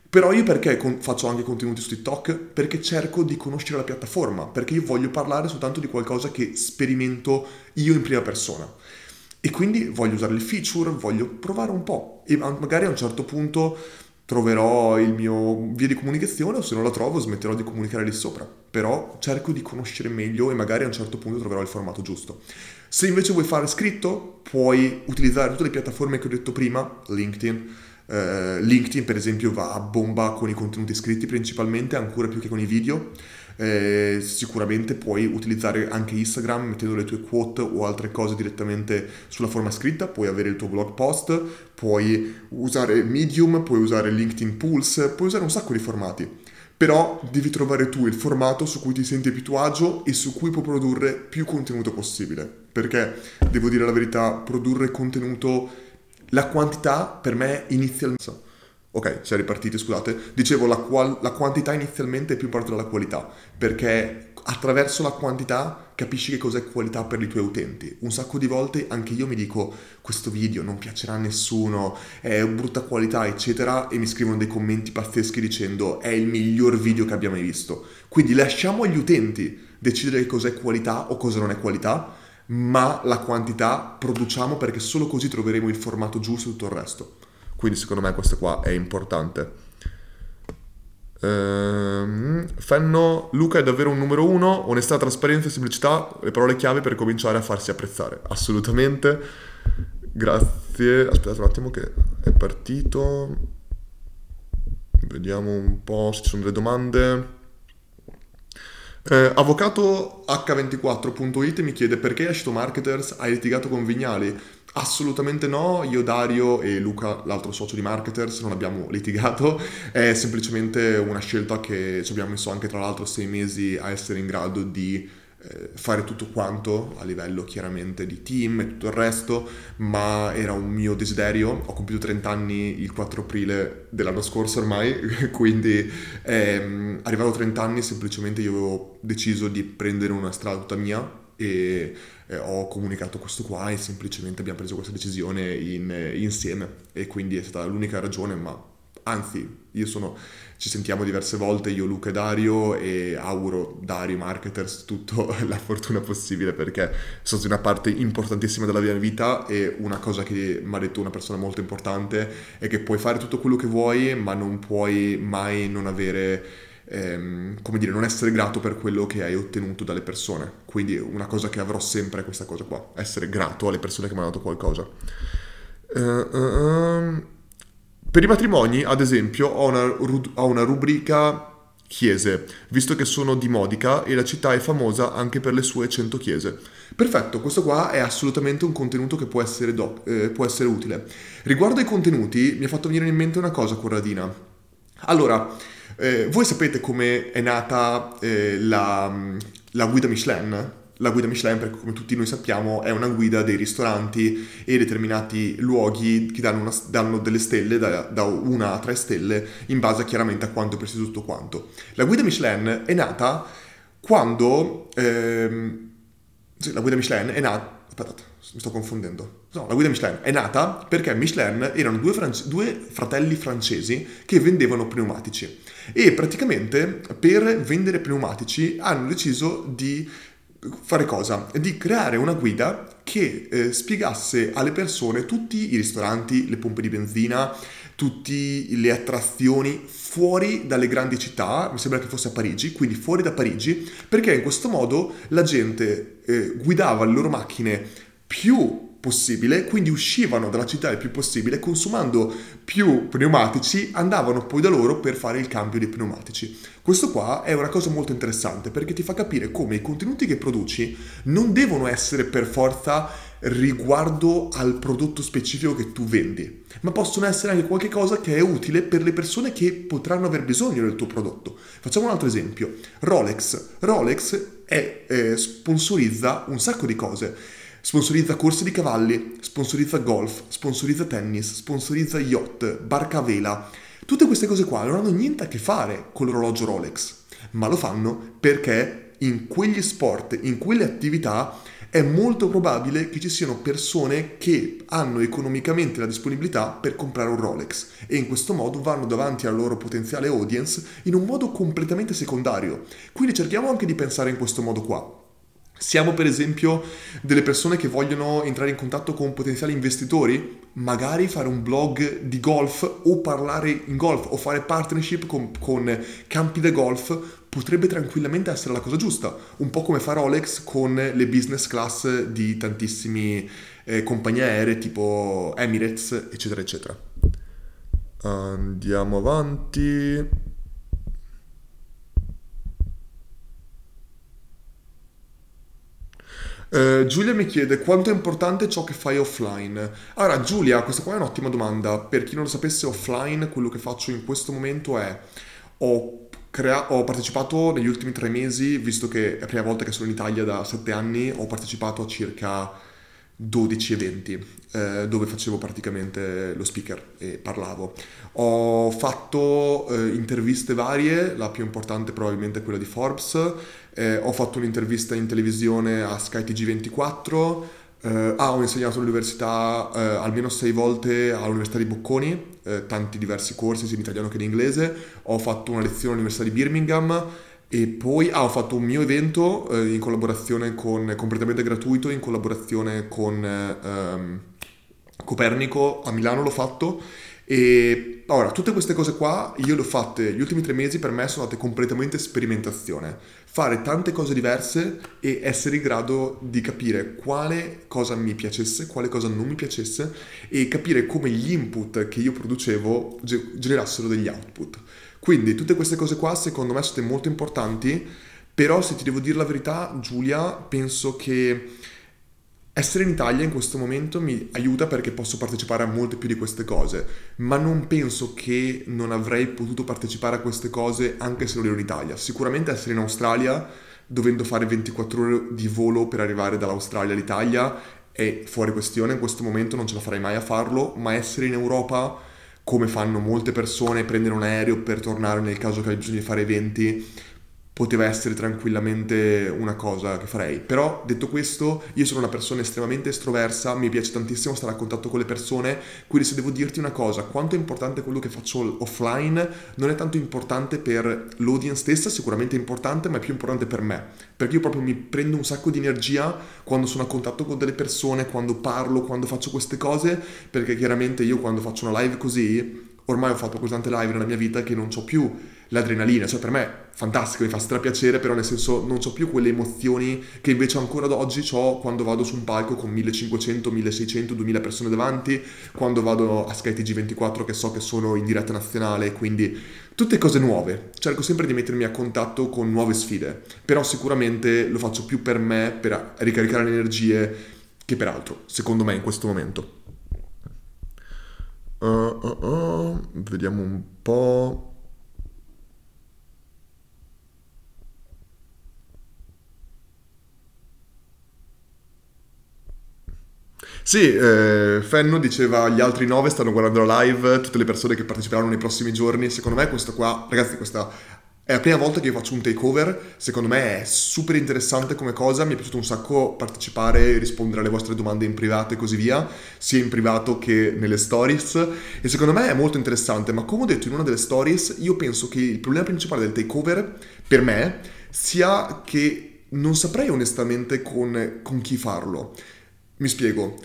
Però io perché con- faccio anche contenuti su TikTok? Perché cerco di conoscere la piattaforma, perché io voglio parlare soltanto di qualcosa che sperimento io in prima persona. E quindi voglio usare le feature, voglio provare un po'. E magari a un certo punto troverò il mio via di comunicazione o se non la trovo smetterò di comunicare lì sopra. Però cerco di conoscere meglio e magari a un certo punto troverò il formato giusto. Se invece vuoi fare scritto, puoi utilizzare tutte le piattaforme che ho detto prima, LinkedIn, Uh, LinkedIn per esempio va a bomba con i contenuti scritti principalmente, ancora più che con i video. Eh, sicuramente puoi utilizzare anche Instagram mettendo le tue quote o altre cose direttamente sulla forma scritta, puoi avere il tuo blog post, puoi usare Medium, puoi usare LinkedIn Pulse, puoi usare un sacco di formati. Però devi trovare tu il formato su cui ti senti più tuo agio e su cui puoi produrre più contenuto possibile. Perché, devo dire la verità, produrre contenuto la quantità per me inizialmente... Ok, siamo ripartiti, scusate. Dicevo, la, qual- la quantità inizialmente è più importante della qualità, perché attraverso la quantità capisci che cos'è qualità per i tuoi utenti. Un sacco di volte anche io mi dico questo video non piacerà a nessuno, è brutta qualità, eccetera, e mi scrivono dei commenti pazzeschi dicendo è il miglior video che abbia mai visto. Quindi lasciamo agli utenti decidere cos'è qualità o cosa non è qualità, ma la quantità produciamo perché solo così troveremo il formato giusto e tutto il resto. Quindi secondo me questo qua è importante. Ehm, Fenno, Luca è davvero un numero uno, onestà, trasparenza e semplicità, le parole chiave per cominciare a farsi apprezzare. Assolutamente. Grazie. Aspettate un attimo che è partito. Vediamo un po' se ci sono delle domande. Eh, avvocato H24.it mi chiede perché Ashto Marketers hai litigato con Vignali? Assolutamente no, io Dario e Luca, l'altro socio di Marketers, non abbiamo litigato, è semplicemente una scelta che ci abbiamo messo anche tra l'altro sei mesi a essere in grado di fare tutto quanto a livello chiaramente di team e tutto il resto, ma era un mio desiderio. Ho compiuto 30 anni il 4 aprile dell'anno scorso ormai, quindi ehm, arrivato a 30 anni semplicemente io avevo deciso di prendere una strada tutta mia e eh, ho comunicato questo qua e semplicemente abbiamo preso questa decisione in, eh, insieme e quindi è stata l'unica ragione, ma anzi io sono, ci sentiamo diverse volte, io, Luca e Dario e auguro Dario, marketers, tutta la fortuna possibile perché sono stati una parte importantissima della mia vita e una cosa che mi ha detto una persona molto importante è che puoi fare tutto quello che vuoi ma non puoi mai non avere ehm, come dire, non essere grato per quello che hai ottenuto dalle persone. Quindi una cosa che avrò sempre è questa cosa qua, essere grato alle persone che mi hanno dato qualcosa. Uh, uh, per i matrimoni, ad esempio, ho una, ho una rubrica chiese, visto che sono di Modica e la città è famosa anche per le sue 100 chiese. Perfetto, questo qua è assolutamente un contenuto che può essere, do, eh, può essere utile. Riguardo ai contenuti, mi ha fatto venire in mente una cosa, Corradina. Allora, eh, voi sapete come è nata eh, la, la guida Michelin? La guida Michelin, perché come tutti noi sappiamo, è una guida dei ristoranti e determinati luoghi che danno, una, danno delle stelle, da, da, una a tre stelle, in base chiaramente a quanto è preciso tutto quanto. La guida Michelin è nata quando... Ehm, sì, la guida Michelin è nata... Aspettate, mi sto confondendo. No, la guida Michelin è nata perché Michelin erano due, france- due fratelli francesi che vendevano pneumatici e praticamente per vendere pneumatici hanno deciso di fare cosa? Di creare una guida che eh, spiegasse alle persone tutti i ristoranti, le pompe di benzina, tutte le attrazioni fuori dalle grandi città, mi sembra che fosse a Parigi, quindi fuori da Parigi, perché in questo modo la gente eh, guidava le loro macchine più possibile, quindi uscivano dalla città il più possibile, consumando più pneumatici, andavano poi da loro per fare il cambio dei pneumatici. Questo qua è una cosa molto interessante perché ti fa capire come i contenuti che produci non devono essere per forza riguardo al prodotto specifico che tu vendi, ma possono essere anche qualcosa che è utile per le persone che potranno aver bisogno del tuo prodotto. Facciamo un altro esempio. Rolex. Rolex è, eh, sponsorizza un sacco di cose Sponsorizza corse di cavalli, sponsorizza golf, sponsorizza tennis, sponsorizza yacht, barca a vela. Tutte queste cose qua non hanno niente a che fare con l'orologio Rolex, ma lo fanno perché in quegli sport, in quelle attività, è molto probabile che ci siano persone che hanno economicamente la disponibilità per comprare un Rolex e in questo modo vanno davanti alla loro potenziale audience in un modo completamente secondario. Quindi cerchiamo anche di pensare in questo modo qua. Siamo per esempio delle persone che vogliono entrare in contatto con potenziali investitori, magari fare un blog di golf o parlare in golf o fare partnership con, con campi da golf potrebbe tranquillamente essere la cosa giusta, un po' come fa Rolex con le business class di tantissimi eh, compagnie aeree tipo Emirates, eccetera, eccetera. Andiamo avanti. Uh, Giulia mi chiede quanto è importante ciò che fai offline. Allora, Giulia, questa qua è un'ottima domanda. Per chi non lo sapesse, offline, quello che faccio in questo momento è ho, crea- ho partecipato negli ultimi tre mesi, visto che è la prima volta che sono in Italia da sette anni, ho partecipato a circa 12 eventi eh, dove facevo praticamente lo speaker e parlavo. Ho fatto eh, interviste varie, la più importante probabilmente è quella di Forbes, eh, ho fatto un'intervista in televisione a Sky TG24, eh, ah, ho insegnato all'università eh, almeno sei volte all'Università di Bocconi, eh, tanti diversi corsi sia in italiano che in inglese, ho fatto una lezione all'Università di Birmingham, e poi ah, ho fatto un mio evento eh, in collaborazione con, completamente gratuito, in collaborazione con ehm, Copernico, a Milano l'ho fatto. E ora, tutte queste cose qua io le ho fatte, gli ultimi tre mesi per me sono state completamente sperimentazione. Fare tante cose diverse e essere in grado di capire quale cosa mi piacesse, quale cosa non mi piacesse e capire come gli input che io producevo generassero degli output. Quindi tutte queste cose qua secondo me sono molto importanti, però se ti devo dire la verità Giulia, penso che essere in Italia in questo momento mi aiuta perché posso partecipare a molte più di queste cose, ma non penso che non avrei potuto partecipare a queste cose anche se non ero in Italia. Sicuramente essere in Australia, dovendo fare 24 ore di volo per arrivare dall'Australia all'Italia, è fuori questione, in questo momento non ce la farei mai a farlo, ma essere in Europa come fanno molte persone, prendere un aereo per tornare nel caso che hai bisogno di fare eventi, poteva essere tranquillamente una cosa che farei. Però detto questo, io sono una persona estremamente estroversa, mi piace tantissimo stare a contatto con le persone, quindi se devo dirti una cosa, quanto è importante quello che faccio offline, non è tanto importante per l'audience stessa, sicuramente è importante, ma è più importante per me, perché io proprio mi prendo un sacco di energia quando sono a contatto con delle persone, quando parlo, quando faccio queste cose, perché chiaramente io quando faccio una live così, ormai ho fatto così tante live nella mia vita che non ho più l'adrenalina, cioè per me fantastico, mi fa strapiacere, però nel senso non ho più quelle emozioni che invece ancora ad oggi ho quando vado su un palco con 1500, 1600, 2000 persone davanti, quando vado a Sky TG24 che so che sono in diretta nazionale, quindi tutte cose nuove. Cerco sempre di mettermi a contatto con nuove sfide, però sicuramente lo faccio più per me, per ricaricare le energie, che per altro, secondo me in questo momento. Uh, uh, uh, vediamo un po'. Sì, eh, Fenno diceva gli altri nove stanno guardando la live, tutte le persone che parteciperanno nei prossimi giorni. Secondo me questo qua, ragazzi, questa è la prima volta che io faccio un takeover, secondo me è super interessante come cosa, mi è piaciuto un sacco partecipare, rispondere alle vostre domande in privato e così via, sia in privato che nelle stories e secondo me è molto interessante, ma come ho detto in una delle stories, io penso che il problema principale del takeover per me sia che non saprei onestamente con, con chi farlo. Mi spiego.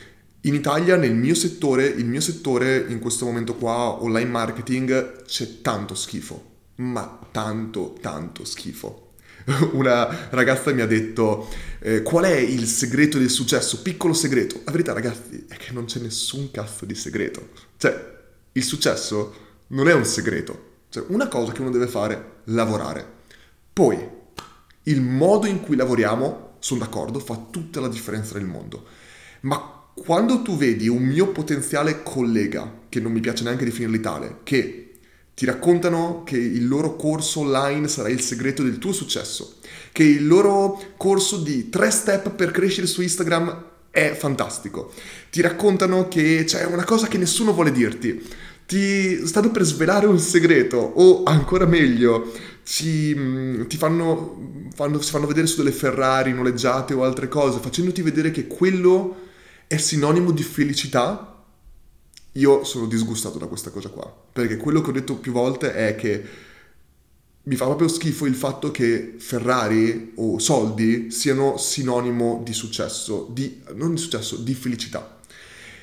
In Italia, nel mio settore, il mio settore in questo momento qua, online marketing, c'è tanto schifo, ma tanto, tanto schifo. Una ragazza mi ha detto eh, qual è il segreto del successo? Piccolo segreto. La verità ragazzi è che non c'è nessun cazzo di segreto. Cioè, il successo non è un segreto. Cioè, una cosa che uno deve fare, lavorare. Poi, il modo in cui lavoriamo, sono d'accordo, fa tutta la differenza nel mondo. Ma quando tu vedi un mio potenziale collega, che non mi piace neanche definirli tale, che ti raccontano che il loro corso online sarà il segreto del tuo successo, che il loro corso di tre step per crescere su Instagram è fantastico, ti raccontano che c'è una cosa che nessuno vuole dirti, ti stanno per svelare un segreto o ancora meglio ci, mm, ti fanno, fanno, si fanno vedere su delle Ferrari noleggiate o altre cose, facendoti vedere che quello è sinonimo di felicità, io sono disgustato da questa cosa qua. Perché quello che ho detto più volte è che mi fa proprio schifo il fatto che Ferrari o soldi siano sinonimo di successo, di, non di successo, di felicità.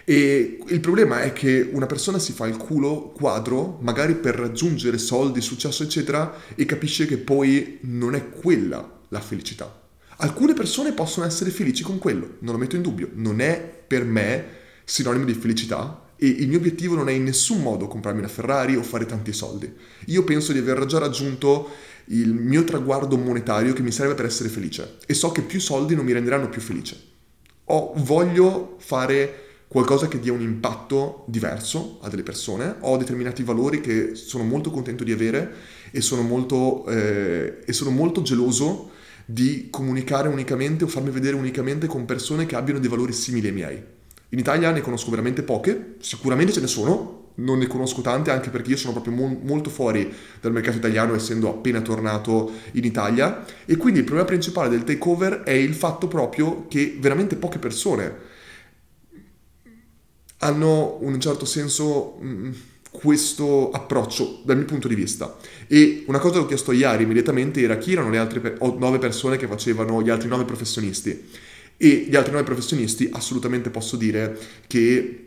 E il problema è che una persona si fa il culo quadro, magari per raggiungere soldi, successo, eccetera, e capisce che poi non è quella la felicità. Alcune persone possono essere felici con quello, non lo metto in dubbio, non è per me sinonimo di felicità e il mio obiettivo non è in nessun modo comprarmi una Ferrari o fare tanti soldi. Io penso di aver già raggiunto il mio traguardo monetario che mi serve per essere felice e so che più soldi non mi renderanno più felice. Ho, voglio fare qualcosa che dia un impatto diverso a delle persone, ho determinati valori che sono molto contento di avere e sono molto, eh, e sono molto geloso di comunicare unicamente o farmi vedere unicamente con persone che abbiano dei valori simili ai miei. In Italia ne conosco veramente poche, sicuramente ce ne sono, non ne conosco tante anche perché io sono proprio mo- molto fuori dal mercato italiano essendo appena tornato in Italia e quindi il problema principale del takeover è il fatto proprio che veramente poche persone hanno un certo senso mh, mm, questo approccio dal mio punto di vista e una cosa che ho chiesto ieri immediatamente era chi erano le altre pe- nove persone che facevano gli altri nove professionisti. E gli altri nove professionisti assolutamente posso dire che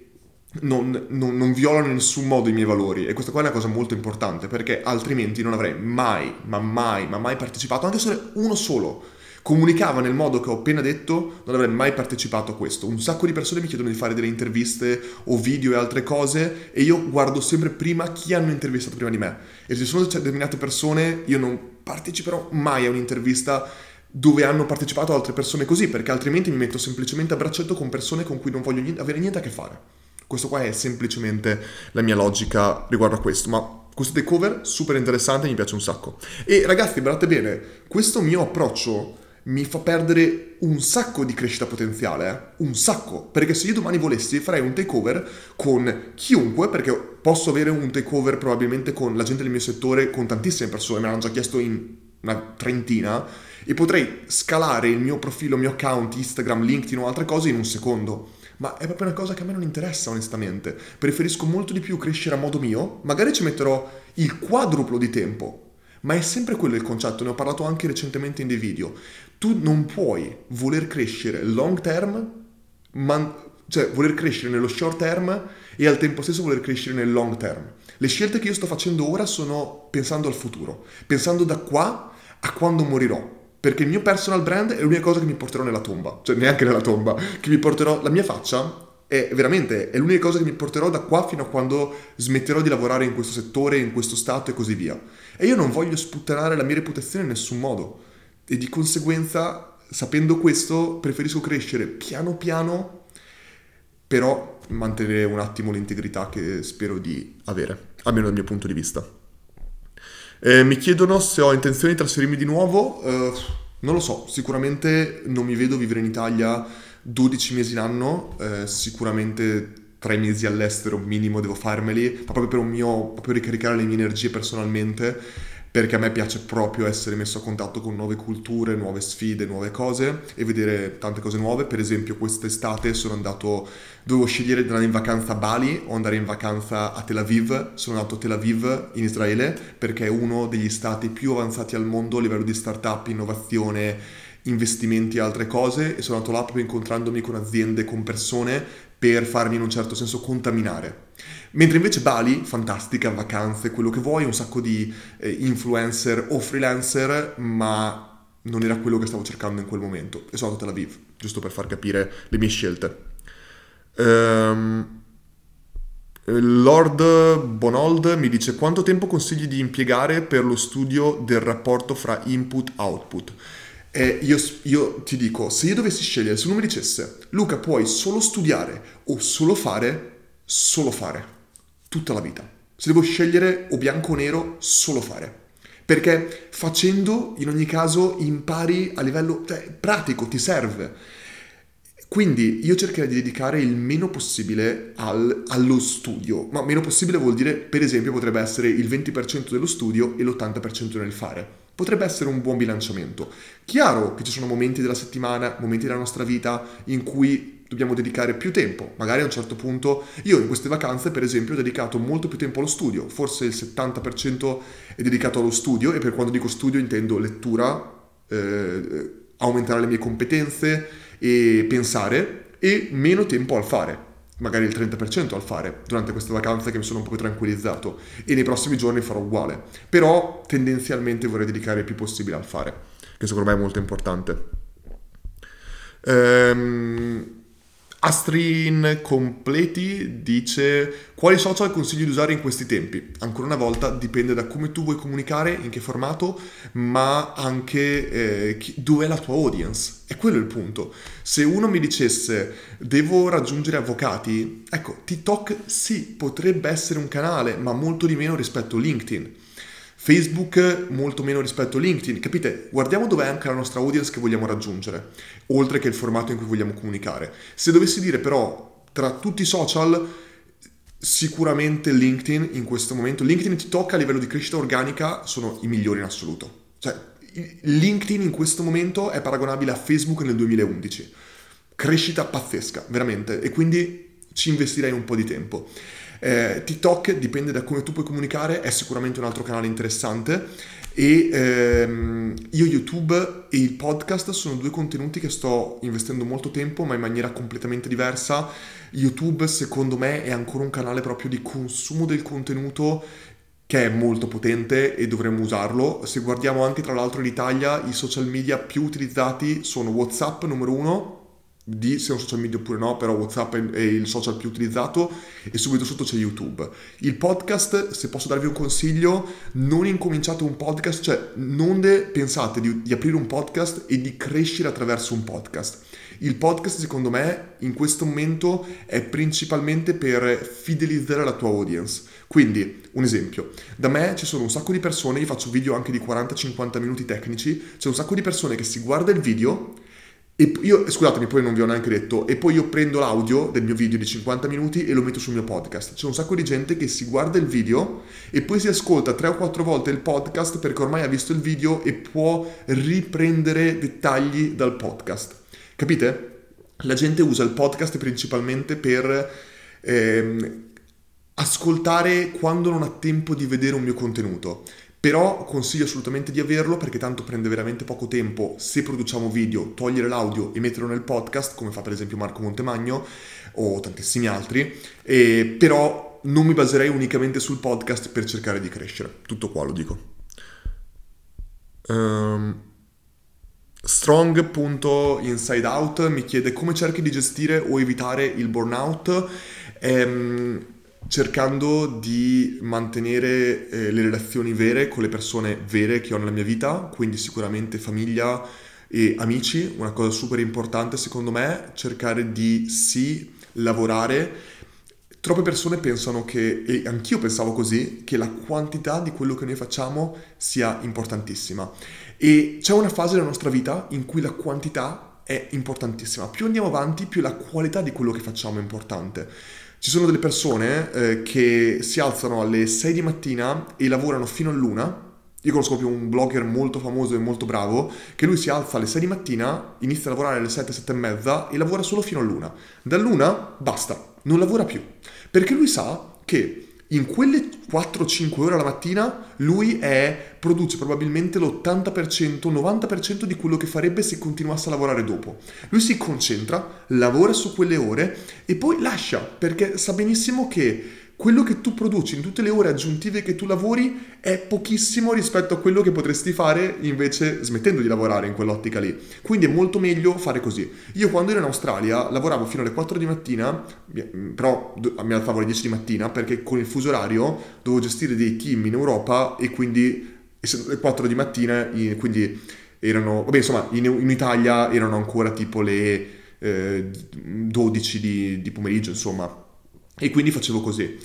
non, non, non, violano in nessun modo i miei valori. E questa qua è una cosa molto importante perché altrimenti non avrei mai, ma mai, ma mai partecipato, anche se uno solo comunicava nel modo che ho appena detto, non avrei mai partecipato a questo. Un sacco di persone mi chiedono di fare delle interviste o video e altre cose e io guardo sempre prima chi hanno intervistato prima di me e se sono determinate persone io non parteciperò mai a un'intervista dove hanno partecipato altre persone così perché altrimenti mi metto semplicemente a braccetto con persone con cui non voglio avere niente a che fare. Questo qua è semplicemente la mia logica riguardo a questo, ma questo takeover super interessante, mi piace un sacco. E ragazzi, guardate bene, questo mio approccio mi fa perdere un sacco di crescita potenziale, eh? un sacco, perché se io domani volessi farei un takeover con chiunque, perché posso avere un takeover probabilmente con la gente del mio settore, con tantissime persone, me l'hanno già chiesto in una trentina, e potrei scalare il mio profilo, il mio account, Instagram, LinkedIn o altre cose in un secondo ma è proprio una cosa che a me non interessa onestamente. Preferisco molto di più crescere a modo mio, magari ci metterò il quadruplo di tempo, ma è sempre quello il concetto, ne ho parlato anche recentemente in dei video. Tu non puoi voler crescere long term, man- cioè voler crescere nello short term e al tempo stesso voler crescere nel long term. Le scelte che io sto facendo ora sono pensando al futuro, pensando da qua a quando morirò perché il mio personal brand è l'unica cosa che mi porterò nella tomba, cioè neanche nella tomba, che mi porterò, la mia faccia è veramente, è l'unica cosa che mi porterò da qua fino a quando smetterò di lavorare in questo settore, in questo stato e così via. E io non voglio sputtanare la mia reputazione in nessun modo. E di conseguenza, sapendo questo, preferisco crescere piano piano, però mantenere un attimo l'integrità che spero di avere, almeno dal mio punto di vista. Eh, mi chiedono se ho intenzione di trasferirmi di nuovo. Eh, non lo so, sicuramente non mi vedo vivere in Italia 12 mesi l'anno, eh, sicuramente 3 mesi all'estero minimo devo farmeli, ma proprio per un mio, proprio ricaricare le mie energie personalmente perché a me piace proprio essere messo a contatto con nuove culture, nuove sfide, nuove cose e vedere tante cose nuove. Per esempio quest'estate sono andato, dovevo scegliere di andare in vacanza a Bali o andare in vacanza a Tel Aviv. Sono andato a Tel Aviv in Israele perché è uno degli stati più avanzati al mondo a livello di startup, innovazione, investimenti e altre cose e sono andato là proprio incontrandomi con aziende, con persone per farmi in un certo senso contaminare. Mentre invece Bali, fantastica, vacanze, quello che vuoi, un sacco di eh, influencer o freelancer, ma non era quello che stavo cercando in quel momento. E sono andato a Tel Aviv, giusto per far capire le mie scelte. Um, Lord Bonold mi dice quanto tempo consigli di impiegare per lo studio del rapporto fra input e output? E io, io, ti dico, se io dovessi scegliere, se uno mi dicesse, Luca, puoi solo studiare o solo fare, solo fare tutta la vita. Se devo scegliere o bianco o nero, solo fare. Perché facendo, in ogni caso, impari a livello cioè, pratico, ti serve. Quindi io cercherei di dedicare il meno possibile al, allo studio, ma meno possibile vuol dire, per esempio, potrebbe essere il 20% dello studio e l'80% nel fare. Potrebbe essere un buon bilanciamento. Chiaro che ci sono momenti della settimana, momenti della nostra vita in cui dobbiamo dedicare più tempo. Magari a un certo punto, io in queste vacanze per esempio ho dedicato molto più tempo allo studio, forse il 70% è dedicato allo studio e per quando dico studio intendo lettura, eh, aumentare le mie competenze e pensare e meno tempo al fare. Magari il 30% al fare durante queste vacanze che mi sono un po' tranquillizzato e nei prossimi giorni farò uguale. Però tendenzialmente vorrei dedicare il più possibile al fare, che secondo me è molto importante. Ehm, Astrin Completi dice quali social consigli di usare in questi tempi? Ancora una volta dipende da come tu vuoi comunicare, in che formato, ma anche eh, chi, dove è la tua audience. È quello il punto. Se uno mi dicesse devo raggiungere avvocati, ecco, TikTok sì, potrebbe essere un canale, ma molto di meno rispetto a LinkedIn. Facebook molto meno rispetto a LinkedIn, capite? Guardiamo dov'è anche la nostra audience che vogliamo raggiungere, oltre che il formato in cui vogliamo comunicare. Se dovessi dire però tra tutti i social, sicuramente LinkedIn in questo momento, LinkedIn e TikTok a livello di crescita organica sono i migliori in assoluto. Cioè, LinkedIn in questo momento è paragonabile a Facebook nel 2011. Crescita pazzesca, veramente, e quindi ci investirei un po' di tempo. Eh, TikTok dipende da come tu puoi comunicare, è sicuramente un altro canale interessante e ehm, io YouTube e il podcast sono due contenuti che sto investendo molto tempo ma in maniera completamente diversa. YouTube secondo me è ancora un canale proprio di consumo del contenuto che è molto potente e dovremmo usarlo. Se guardiamo anche tra l'altro in Italia i social media più utilizzati sono WhatsApp numero uno, di se è un social media oppure no, però WhatsApp è il social più utilizzato e subito sotto c'è YouTube. Il podcast, se posso darvi un consiglio, non incominciate un podcast, cioè non pensate di, di aprire un podcast e di crescere attraverso un podcast. Il podcast secondo me in questo momento è principalmente per fidelizzare la tua audience. Quindi, un esempio, da me ci sono un sacco di persone, io faccio video anche di 40-50 minuti tecnici, c'è un sacco di persone che si guarda il video e io, scusatemi, poi non vi ho neanche detto, e poi io prendo l'audio del mio video di 50 minuti e lo metto sul mio podcast. C'è un sacco di gente che si guarda il video e poi si ascolta 3 o 4 volte il podcast perché ormai ha visto il video e può riprendere dettagli dal podcast. Capite? La gente usa il podcast principalmente per ehm, ascoltare quando non ha tempo di vedere un mio contenuto. Però consiglio assolutamente di averlo perché tanto prende veramente poco tempo se produciamo video, togliere l'audio e metterlo nel podcast, come fa per esempio Marco Montemagno o tantissimi altri, e però non mi baserei unicamente sul podcast per cercare di crescere. Tutto qua lo dico. Um, Strong.insideout mi chiede come cerchi di gestire o evitare il burnout. Um, cercando di mantenere eh, le relazioni vere con le persone vere che ho nella mia vita, quindi sicuramente famiglia e amici, una cosa super importante secondo me, cercare di sì lavorare. Troppe persone pensano che, e anch'io pensavo così, che la quantità di quello che noi facciamo sia importantissima. E c'è una fase della nostra vita in cui la quantità è importantissima. Più andiamo avanti, più la qualità di quello che facciamo è importante. Ci sono delle persone eh, che si alzano alle 6 di mattina e lavorano fino all'una. Io conosco proprio un blogger molto famoso e molto bravo che lui si alza alle 6 di mattina, inizia a lavorare alle 7, 7 e mezza e lavora solo fino all'una. Dall'una basta, non lavora più. Perché lui sa che in quelle 4-5 ore alla mattina lui è, produce probabilmente l'80%, 90% di quello che farebbe se continuasse a lavorare dopo. Lui si concentra, lavora su quelle ore e poi lascia perché sa benissimo che quello che tu produci in tutte le ore aggiuntive che tu lavori è pochissimo rispetto a quello che potresti fare invece smettendo di lavorare in quell'ottica lì. Quindi è molto meglio fare così. Io quando ero in Australia lavoravo fino alle 4 di mattina, però mi alzavo alle 10 di mattina perché con il fuso orario dovevo gestire dei team in Europa e quindi essendo le 4 di mattina, quindi erano, vabbè insomma in, in Italia erano ancora tipo le eh, 12 di, di pomeriggio insomma e quindi facevo così.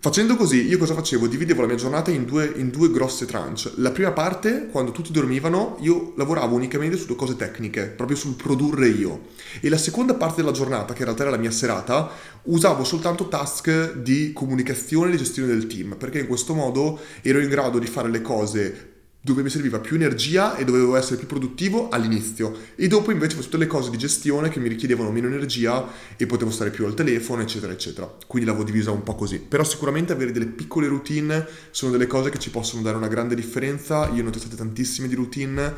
Facendo così, io cosa facevo? Dividevo la mia giornata in due, in due, grosse tranche. La prima parte, quando tutti dormivano, io lavoravo unicamente su due cose tecniche, proprio sul produrre io. E la seconda parte della giornata, che in realtà era la mia serata, usavo soltanto task di comunicazione e gestione del team, perché in questo modo ero in grado di fare le cose dove mi serviva più energia e dovevo essere più produttivo all'inizio. E dopo invece tutte le cose di gestione che mi richiedevano meno energia e potevo stare più al telefono eccetera eccetera. Quindi l'avevo divisa un po' così. Però sicuramente avere delle piccole routine sono delle cose che ci possono dare una grande differenza. Io ne ho testate tantissime di routine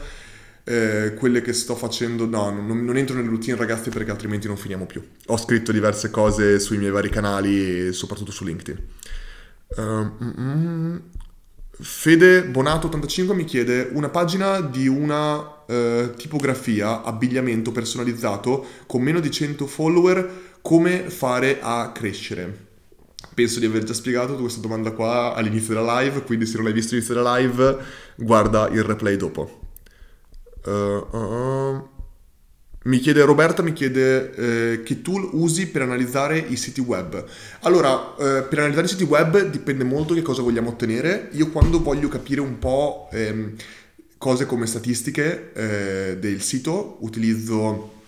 eh, quelle che sto facendo no non, non, entro nelle routine ragazzi perché altrimenti non finiamo più. Ho scritto diverse cose sui miei vari canali soprattutto su LinkedIn. Uh, mm, Fede Bonato 85 mi chiede una pagina di una eh, tipografia, abbigliamento personalizzato con meno di 100 follower, come fare a crescere? Penso di aver già spiegato questa domanda qua all'inizio della live, quindi se non l'hai visto all'inizio della live, guarda il replay dopo. Uh, uh, Mi chiede Roberta, mi chiede eh, che tool usi per analizzare i siti web. Allora, eh, per analizzare i siti web dipende molto che cosa vogliamo ottenere. Io quando voglio capire un po' ehm, cose come statistiche eh, del sito utilizzo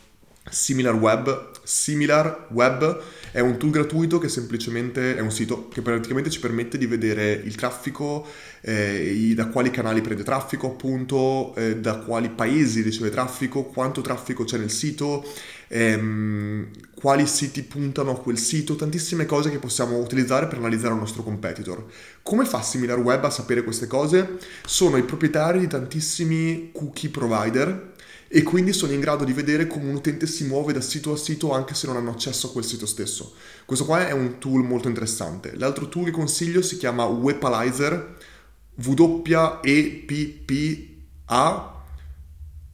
SimilarWeb. SimilarWeb è un tool gratuito che semplicemente è un sito che praticamente ci permette di vedere il traffico, eh, da quali canali prende traffico appunto, eh, da quali paesi riceve traffico, quanto traffico c'è nel sito, ehm, quali siti puntano a quel sito, tantissime cose che possiamo utilizzare per analizzare il nostro competitor. Come fa SimilarWeb a sapere queste cose? Sono i proprietari di tantissimi cookie provider e quindi sono in grado di vedere come un utente si muove da sito a sito anche se non hanno accesso a quel sito stesso. Questo qua è un tool molto interessante. L'altro tool che consiglio si chiama Webalizer, W-E-P-P-A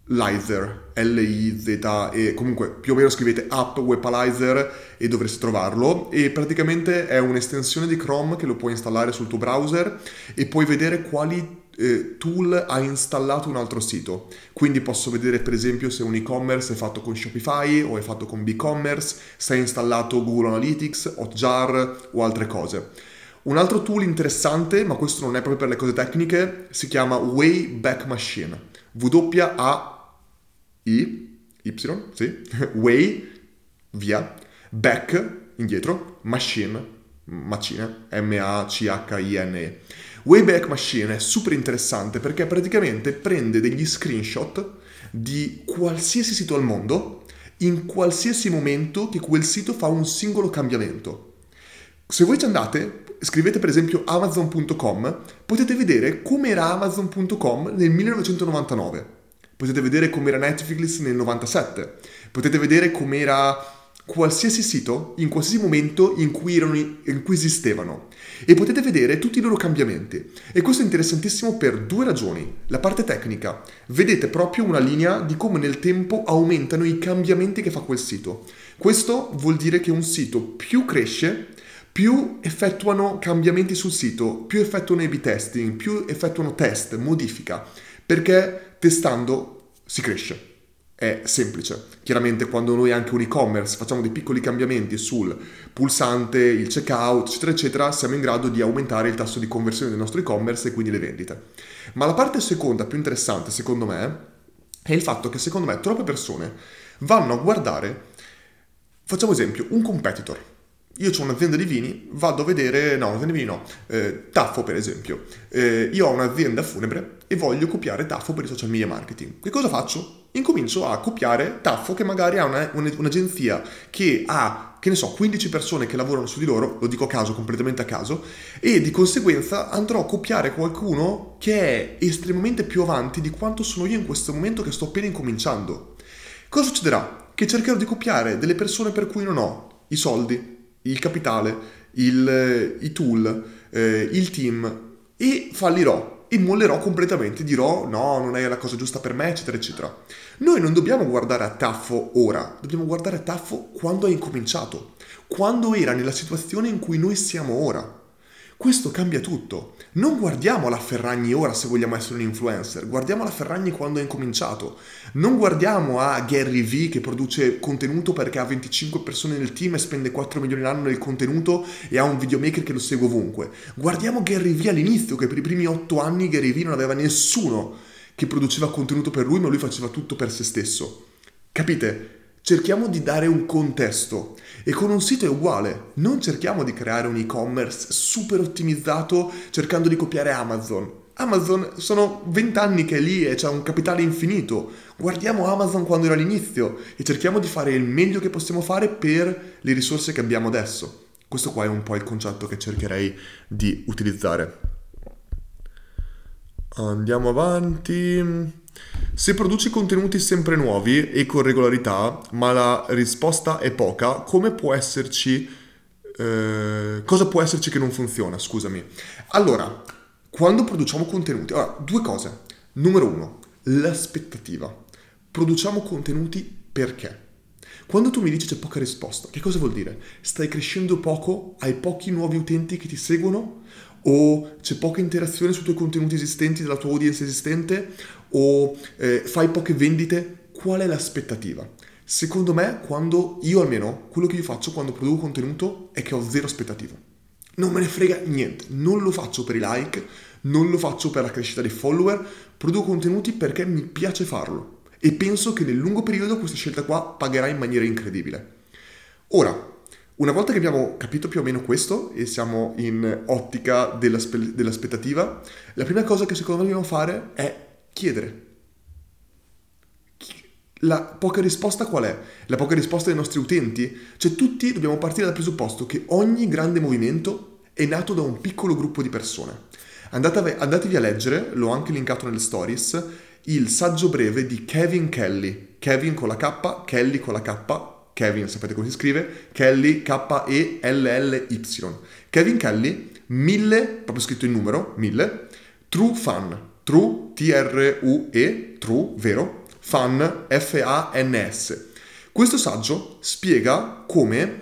Lizer, L-I-Z-E, comunque più o meno scrivete app Webalizer e dovreste trovarlo e praticamente è un'estensione di Chrome che lo puoi installare sul tuo browser e puoi vedere quali eh, tool ha installato un altro sito. Quindi posso vedere per esempio se un e-commerce è fatto con Shopify o è fatto con BigCommerce, se è installato Google Analytics, Hotjar o altre cose. Un altro tool interessante, ma questo non è proprio per le cose tecniche, si chiama Wayback Machine. W-A-I, Y, sì, Way, via, back, indietro, machine, macine, M-A-C-H-I-N-E. Wayback Machine è super interessante perché praticamente prende degli screenshot di qualsiasi sito al mondo in qualsiasi momento che quel sito fa un singolo cambiamento. Se voi ci andate, scrivete per esempio amazon.com, potete vedere come era amazon.com nel 1999. Potete vedere come era Netflix nel 97. Potete vedere come era qualsiasi sito in qualsiasi momento in cui, erano, in cui esistevano e potete vedere tutti i loro cambiamenti. E questo è interessantissimo per due ragioni. La parte tecnica, vedete proprio una linea di come nel tempo aumentano i cambiamenti che fa quel sito. Questo vuol dire che un sito più cresce, più effettuano cambiamenti sul sito, più effettuano A-B testing, più effettuano test, modifica, perché testando si cresce. È semplice. Chiaramente quando noi anche un e-commerce facciamo dei piccoli cambiamenti sul pulsante, il checkout, eccetera, eccetera, siamo in grado di aumentare il tasso di conversione del nostro e-commerce e quindi le vendite. Ma la parte seconda, più interessante secondo me, è il fatto che secondo me troppe persone vanno a guardare, facciamo esempio, un competitor io ho un'azienda di vini, vado a vedere, no, un'azienda di vini no, eh, Taffo per esempio. Eh, io ho un'azienda funebre e voglio copiare Taffo per i social media marketing. Che cosa faccio? Incomincio a copiare Taffo che magari ha una, un, un'agenzia che ha, che ne so, 15 persone che lavorano su di loro, lo dico a caso, completamente a caso, e di conseguenza andrò a copiare qualcuno che è estremamente più avanti di quanto sono io in questo momento che sto appena incominciando. Cosa succederà? Che cercherò di copiare delle persone per cui non ho i soldi, il capitale, il, i tool, eh, il team e fallirò e mollerò completamente, dirò no, non è la cosa giusta per me, eccetera, eccetera. Noi non dobbiamo guardare a Taffo ora, dobbiamo guardare a Taffo quando ha incominciato, quando era nella situazione in cui noi siamo ora. Questo cambia tutto. Non guardiamo la Ferragni ora se vogliamo essere un influencer, guardiamo la Ferragni quando ha incominciato. Non guardiamo a Gary V che produce contenuto perché ha 25 persone nel team e spende 4 milioni l'anno nel contenuto e ha un videomaker che lo segue ovunque. Guardiamo Gary V all'inizio che per i primi 8 anni Gary V non aveva nessuno che produceva contenuto per lui ma lui faceva tutto per se stesso. Capite? Cerchiamo di dare un contesto e con un sito è uguale. Non cerchiamo di creare un e-commerce super ottimizzato cercando di copiare Amazon. Amazon sono 20 anni che è lì e c'è un capitale infinito. Guardiamo Amazon quando era all'inizio e cerchiamo di fare il meglio che possiamo fare per le risorse che abbiamo adesso. Questo qua è un po' il concetto che cercherei di utilizzare. Andiamo avanti. Se produci contenuti sempre nuovi e con regolarità, ma la risposta è poca, come può esserci... Eh, cosa può esserci che non funziona? Scusami. Allora, quando produciamo contenuti... Allora, due cose. Numero uno, l'aspettativa. Produciamo contenuti perché? Quando tu mi dici c'è poca risposta, che cosa vuol dire? Stai crescendo poco, hai pochi nuovi utenti che ti seguono o c'è poca interazione sui tuoi contenuti esistenti, della tua audience esistente, o eh, fai poche vendite, qual è l'aspettativa? secondo me, quando io almeno, quello che io faccio quando produco contenuto è che ho zero aspettativa. Non me ne frega niente, non lo faccio per i like, non lo faccio per la crescita dei follower, produco contenuti perché mi piace farlo e penso che nel lungo periodo questa scelta qua pagherà in maniera incredibile. Ora, una volta che abbiamo capito più o meno questo e siamo in ottica dell'aspe- dell'aspettativa, la prima cosa che secondo me dobbiamo fare è chiedere. La poca risposta qual è? La poca risposta dei nostri utenti? Cioè tutti dobbiamo partire dal presupposto che ogni grande movimento è nato da un piccolo gruppo di persone. Andate, andatevi a leggere, l'ho anche linkato nelle stories, il saggio breve di Kevin Kelly. Kevin con la K, Kelly con la K, Kevin, sapete come si scrive? Kelly, K-E-L-L-Y. Kevin Kelly, 1000, proprio scritto in numero, 1000, True Fun. True, T-R-U-E, True, vero, Fun, F-A-N-S. Questo saggio spiega come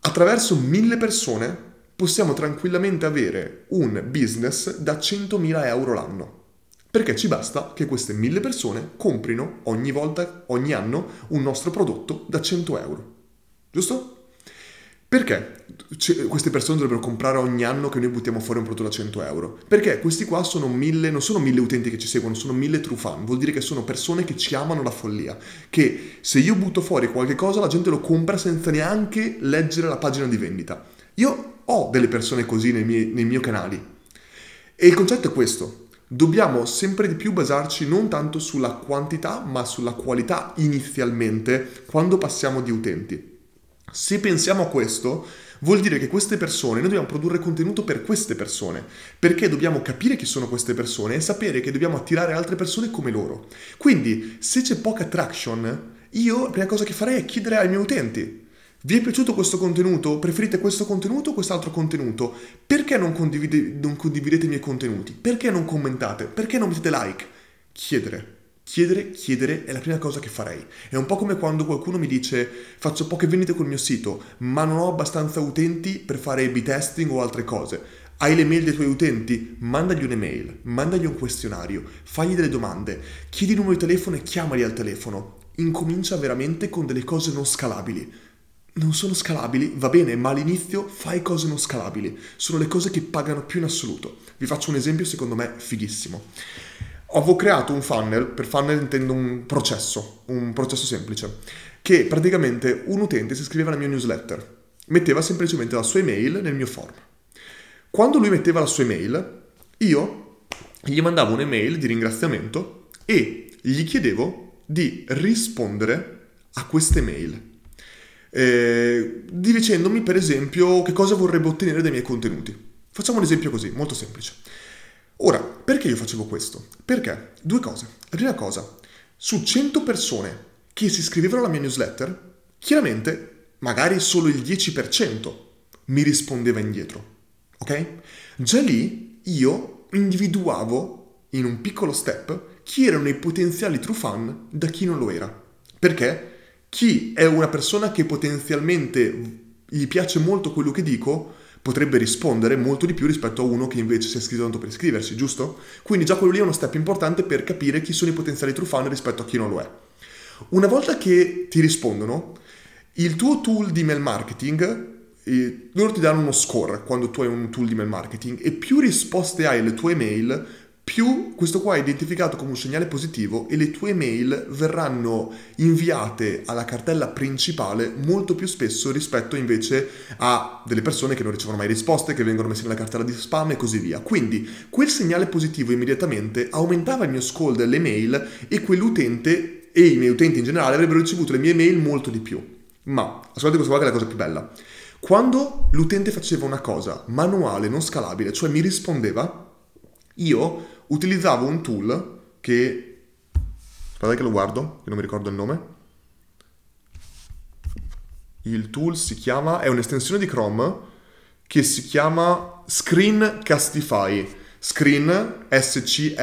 attraverso mille persone possiamo tranquillamente avere un business da 100.000 euro l'anno. Perché ci basta che queste mille persone comprino ogni volta, ogni anno, un nostro prodotto da 100 euro. Giusto? Perché queste persone dovrebbero comprare ogni anno che noi buttiamo fuori un prodotto da 100 euro? Perché questi qua sono mille, non sono mille utenti che ci seguono, sono mille true fan. Vuol dire che sono persone che ci amano la follia. Che se io butto fuori qualche cosa la gente lo compra senza neanche leggere la pagina di vendita. Io ho delle persone così nei miei, nei miei canali. E il concetto è questo dobbiamo sempre di più basarci non tanto sulla quantità ma sulla qualità inizialmente quando passiamo di utenti. Se pensiamo a questo, vuol dire che queste persone, noi dobbiamo produrre contenuto per queste persone, perché dobbiamo capire chi sono queste persone e sapere che dobbiamo attirare altre persone come loro. Quindi, se c'è poca traction, io la prima cosa che farei è chiedere ai miei utenti, vi è piaciuto questo contenuto? Preferite questo contenuto o quest'altro contenuto? Perché non, condivide, non condividete i miei contenuti? Perché non commentate? Perché non mettete like? Chiedere. Chiedere, chiedere è la prima cosa che farei. È un po' come quando qualcuno mi dice faccio poche vendite col mio sito, ma non ho abbastanza utenti per fare A-B testing o altre cose. Hai le mail dei tuoi utenti? Mandagli un'email, mandagli un questionario, fagli delle domande, chiedi il numero di telefono e chiamali al telefono. Incomincia veramente con delle cose non scalabili non sono scalabili, va bene, ma all'inizio fai cose non scalabili. Sono le cose che pagano più in assoluto. Vi faccio un esempio secondo me fighissimo. Avevo creato un funnel, per funnel intendo un processo, un processo semplice, che praticamente un utente si iscriveva alla mia newsletter, metteva semplicemente la sua email nel mio form. Quando lui metteva la sua email, io gli mandavo un'email di ringraziamento e gli chiedevo di rispondere a questa email eh, dicendomi per esempio che cosa vorrebbe ottenere dai miei contenuti. Facciamo un esempio così, molto semplice. Ora, perché io facevo questo? Perché? Due cose. La prima cosa, su 100 persone che si iscrivevano alla mia newsletter, chiaramente magari solo il 10% mi rispondeva indietro. Ok? Già lì io individuavo in un piccolo step chi erano i potenziali true fan da chi non lo era. Perché? Chi è una persona che potenzialmente gli piace molto quello che dico, potrebbe rispondere molto di più rispetto a uno che invece si è iscritto tanto per iscriversi, giusto? Quindi già quello lì è uno step importante per capire chi sono i potenziali true fan rispetto a chi non lo è. Una volta che ti rispondono, il tuo tool di mail marketing, eh, loro ti danno uno score quando tu hai un tool di mail marketing e più risposte hai alle tue mail, più questo qua è identificato come un segnale positivo e le tue mail verranno inviate alla cartella principale molto più spesso rispetto invece a delle persone che non ricevono mai risposte, che vengono messe nella cartella di spam e così via. Quindi quel segnale positivo immediatamente aumentava il mio scroll delle mail e quell'utente e i miei utenti in generale avrebbero ricevuto le mie mail molto di più. Ma ascoltate questa qua che è la cosa più bella. Quando l'utente faceva una cosa manuale, non scalabile, cioè mi rispondeva, io utilizzavo un tool che... Aspetta che lo guardo, che non mi ricordo il nome. Il tool si chiama... è un'estensione di Chrome che si chiama Screencastify. Screen, S-C-R-E-E-N,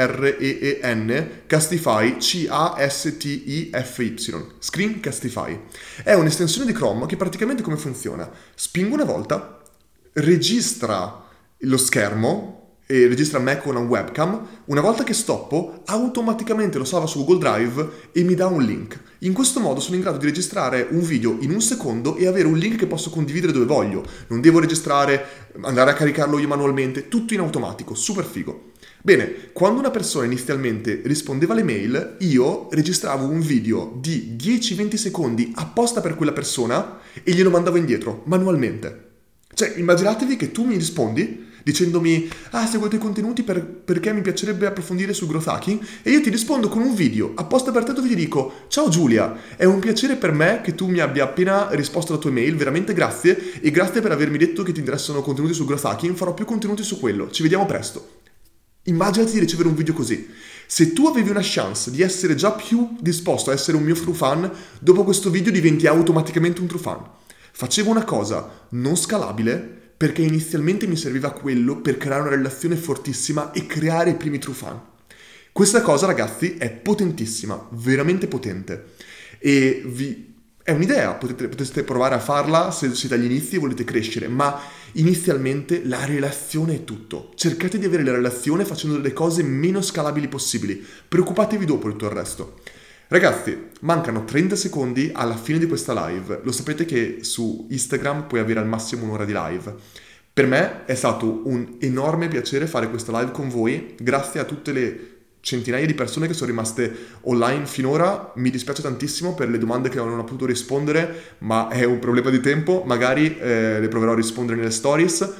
Castify, C-A-S-T-I-F-Y. Screencastify. È un'estensione di Chrome che praticamente come funziona? Spingo una volta, registra lo schermo e registra me con una webcam, una volta che stoppo, automaticamente lo salva su Google Drive e mi dà un link. In questo modo sono in grado di registrare un video in un secondo e avere un link che posso condividere dove voglio. Non devo registrare, andare a caricarlo io manualmente, tutto in automatico, super figo. Bene, quando una persona inizialmente rispondeva alle mail, io registravo un video di 10-20 secondi apposta per quella persona e glielo mandavo indietro, manualmente. Cioè, immaginatevi che tu mi rispondi dicendomi ah seguo i tuoi contenuti per, perché mi piacerebbe approfondire sul growth hacking? E io ti rispondo con un video apposta per te dove ti dico ciao Giulia è un piacere per me che tu mi abbia appena risposto alla tua mail veramente grazie e grazie per avermi detto che ti interessano contenuti sul growth hacking farò più contenuti su quello. Ci vediamo presto. Immaginati di ricevere un video così. Se tu avevi una chance di essere già più disposto a essere un mio true fan dopo questo video diventi automaticamente un true fan. Facevo una cosa non scalabile perché inizialmente mi serviva quello per creare una relazione fortissima e creare i primi true fan. Questa cosa, ragazzi, è potentissima, veramente potente. E vi... è un'idea, potete, potete provare a farla se siete agli inizi e volete crescere, ma inizialmente la relazione è tutto. Cercate di avere la relazione facendo delle cose meno scalabili possibili. Preoccupatevi dopo di tutto il resto. Ragazzi, mancano 30 secondi alla fine di questa live. Lo sapete che su Instagram puoi avere al massimo un'ora di live. Per me è stato un enorme piacere fare questa live con voi, grazie a tutte le centinaia di persone che sono rimaste online finora. Mi dispiace tantissimo per le domande che non ho potuto rispondere, ma è un problema di tempo. Magari eh, le proverò a rispondere nelle stories.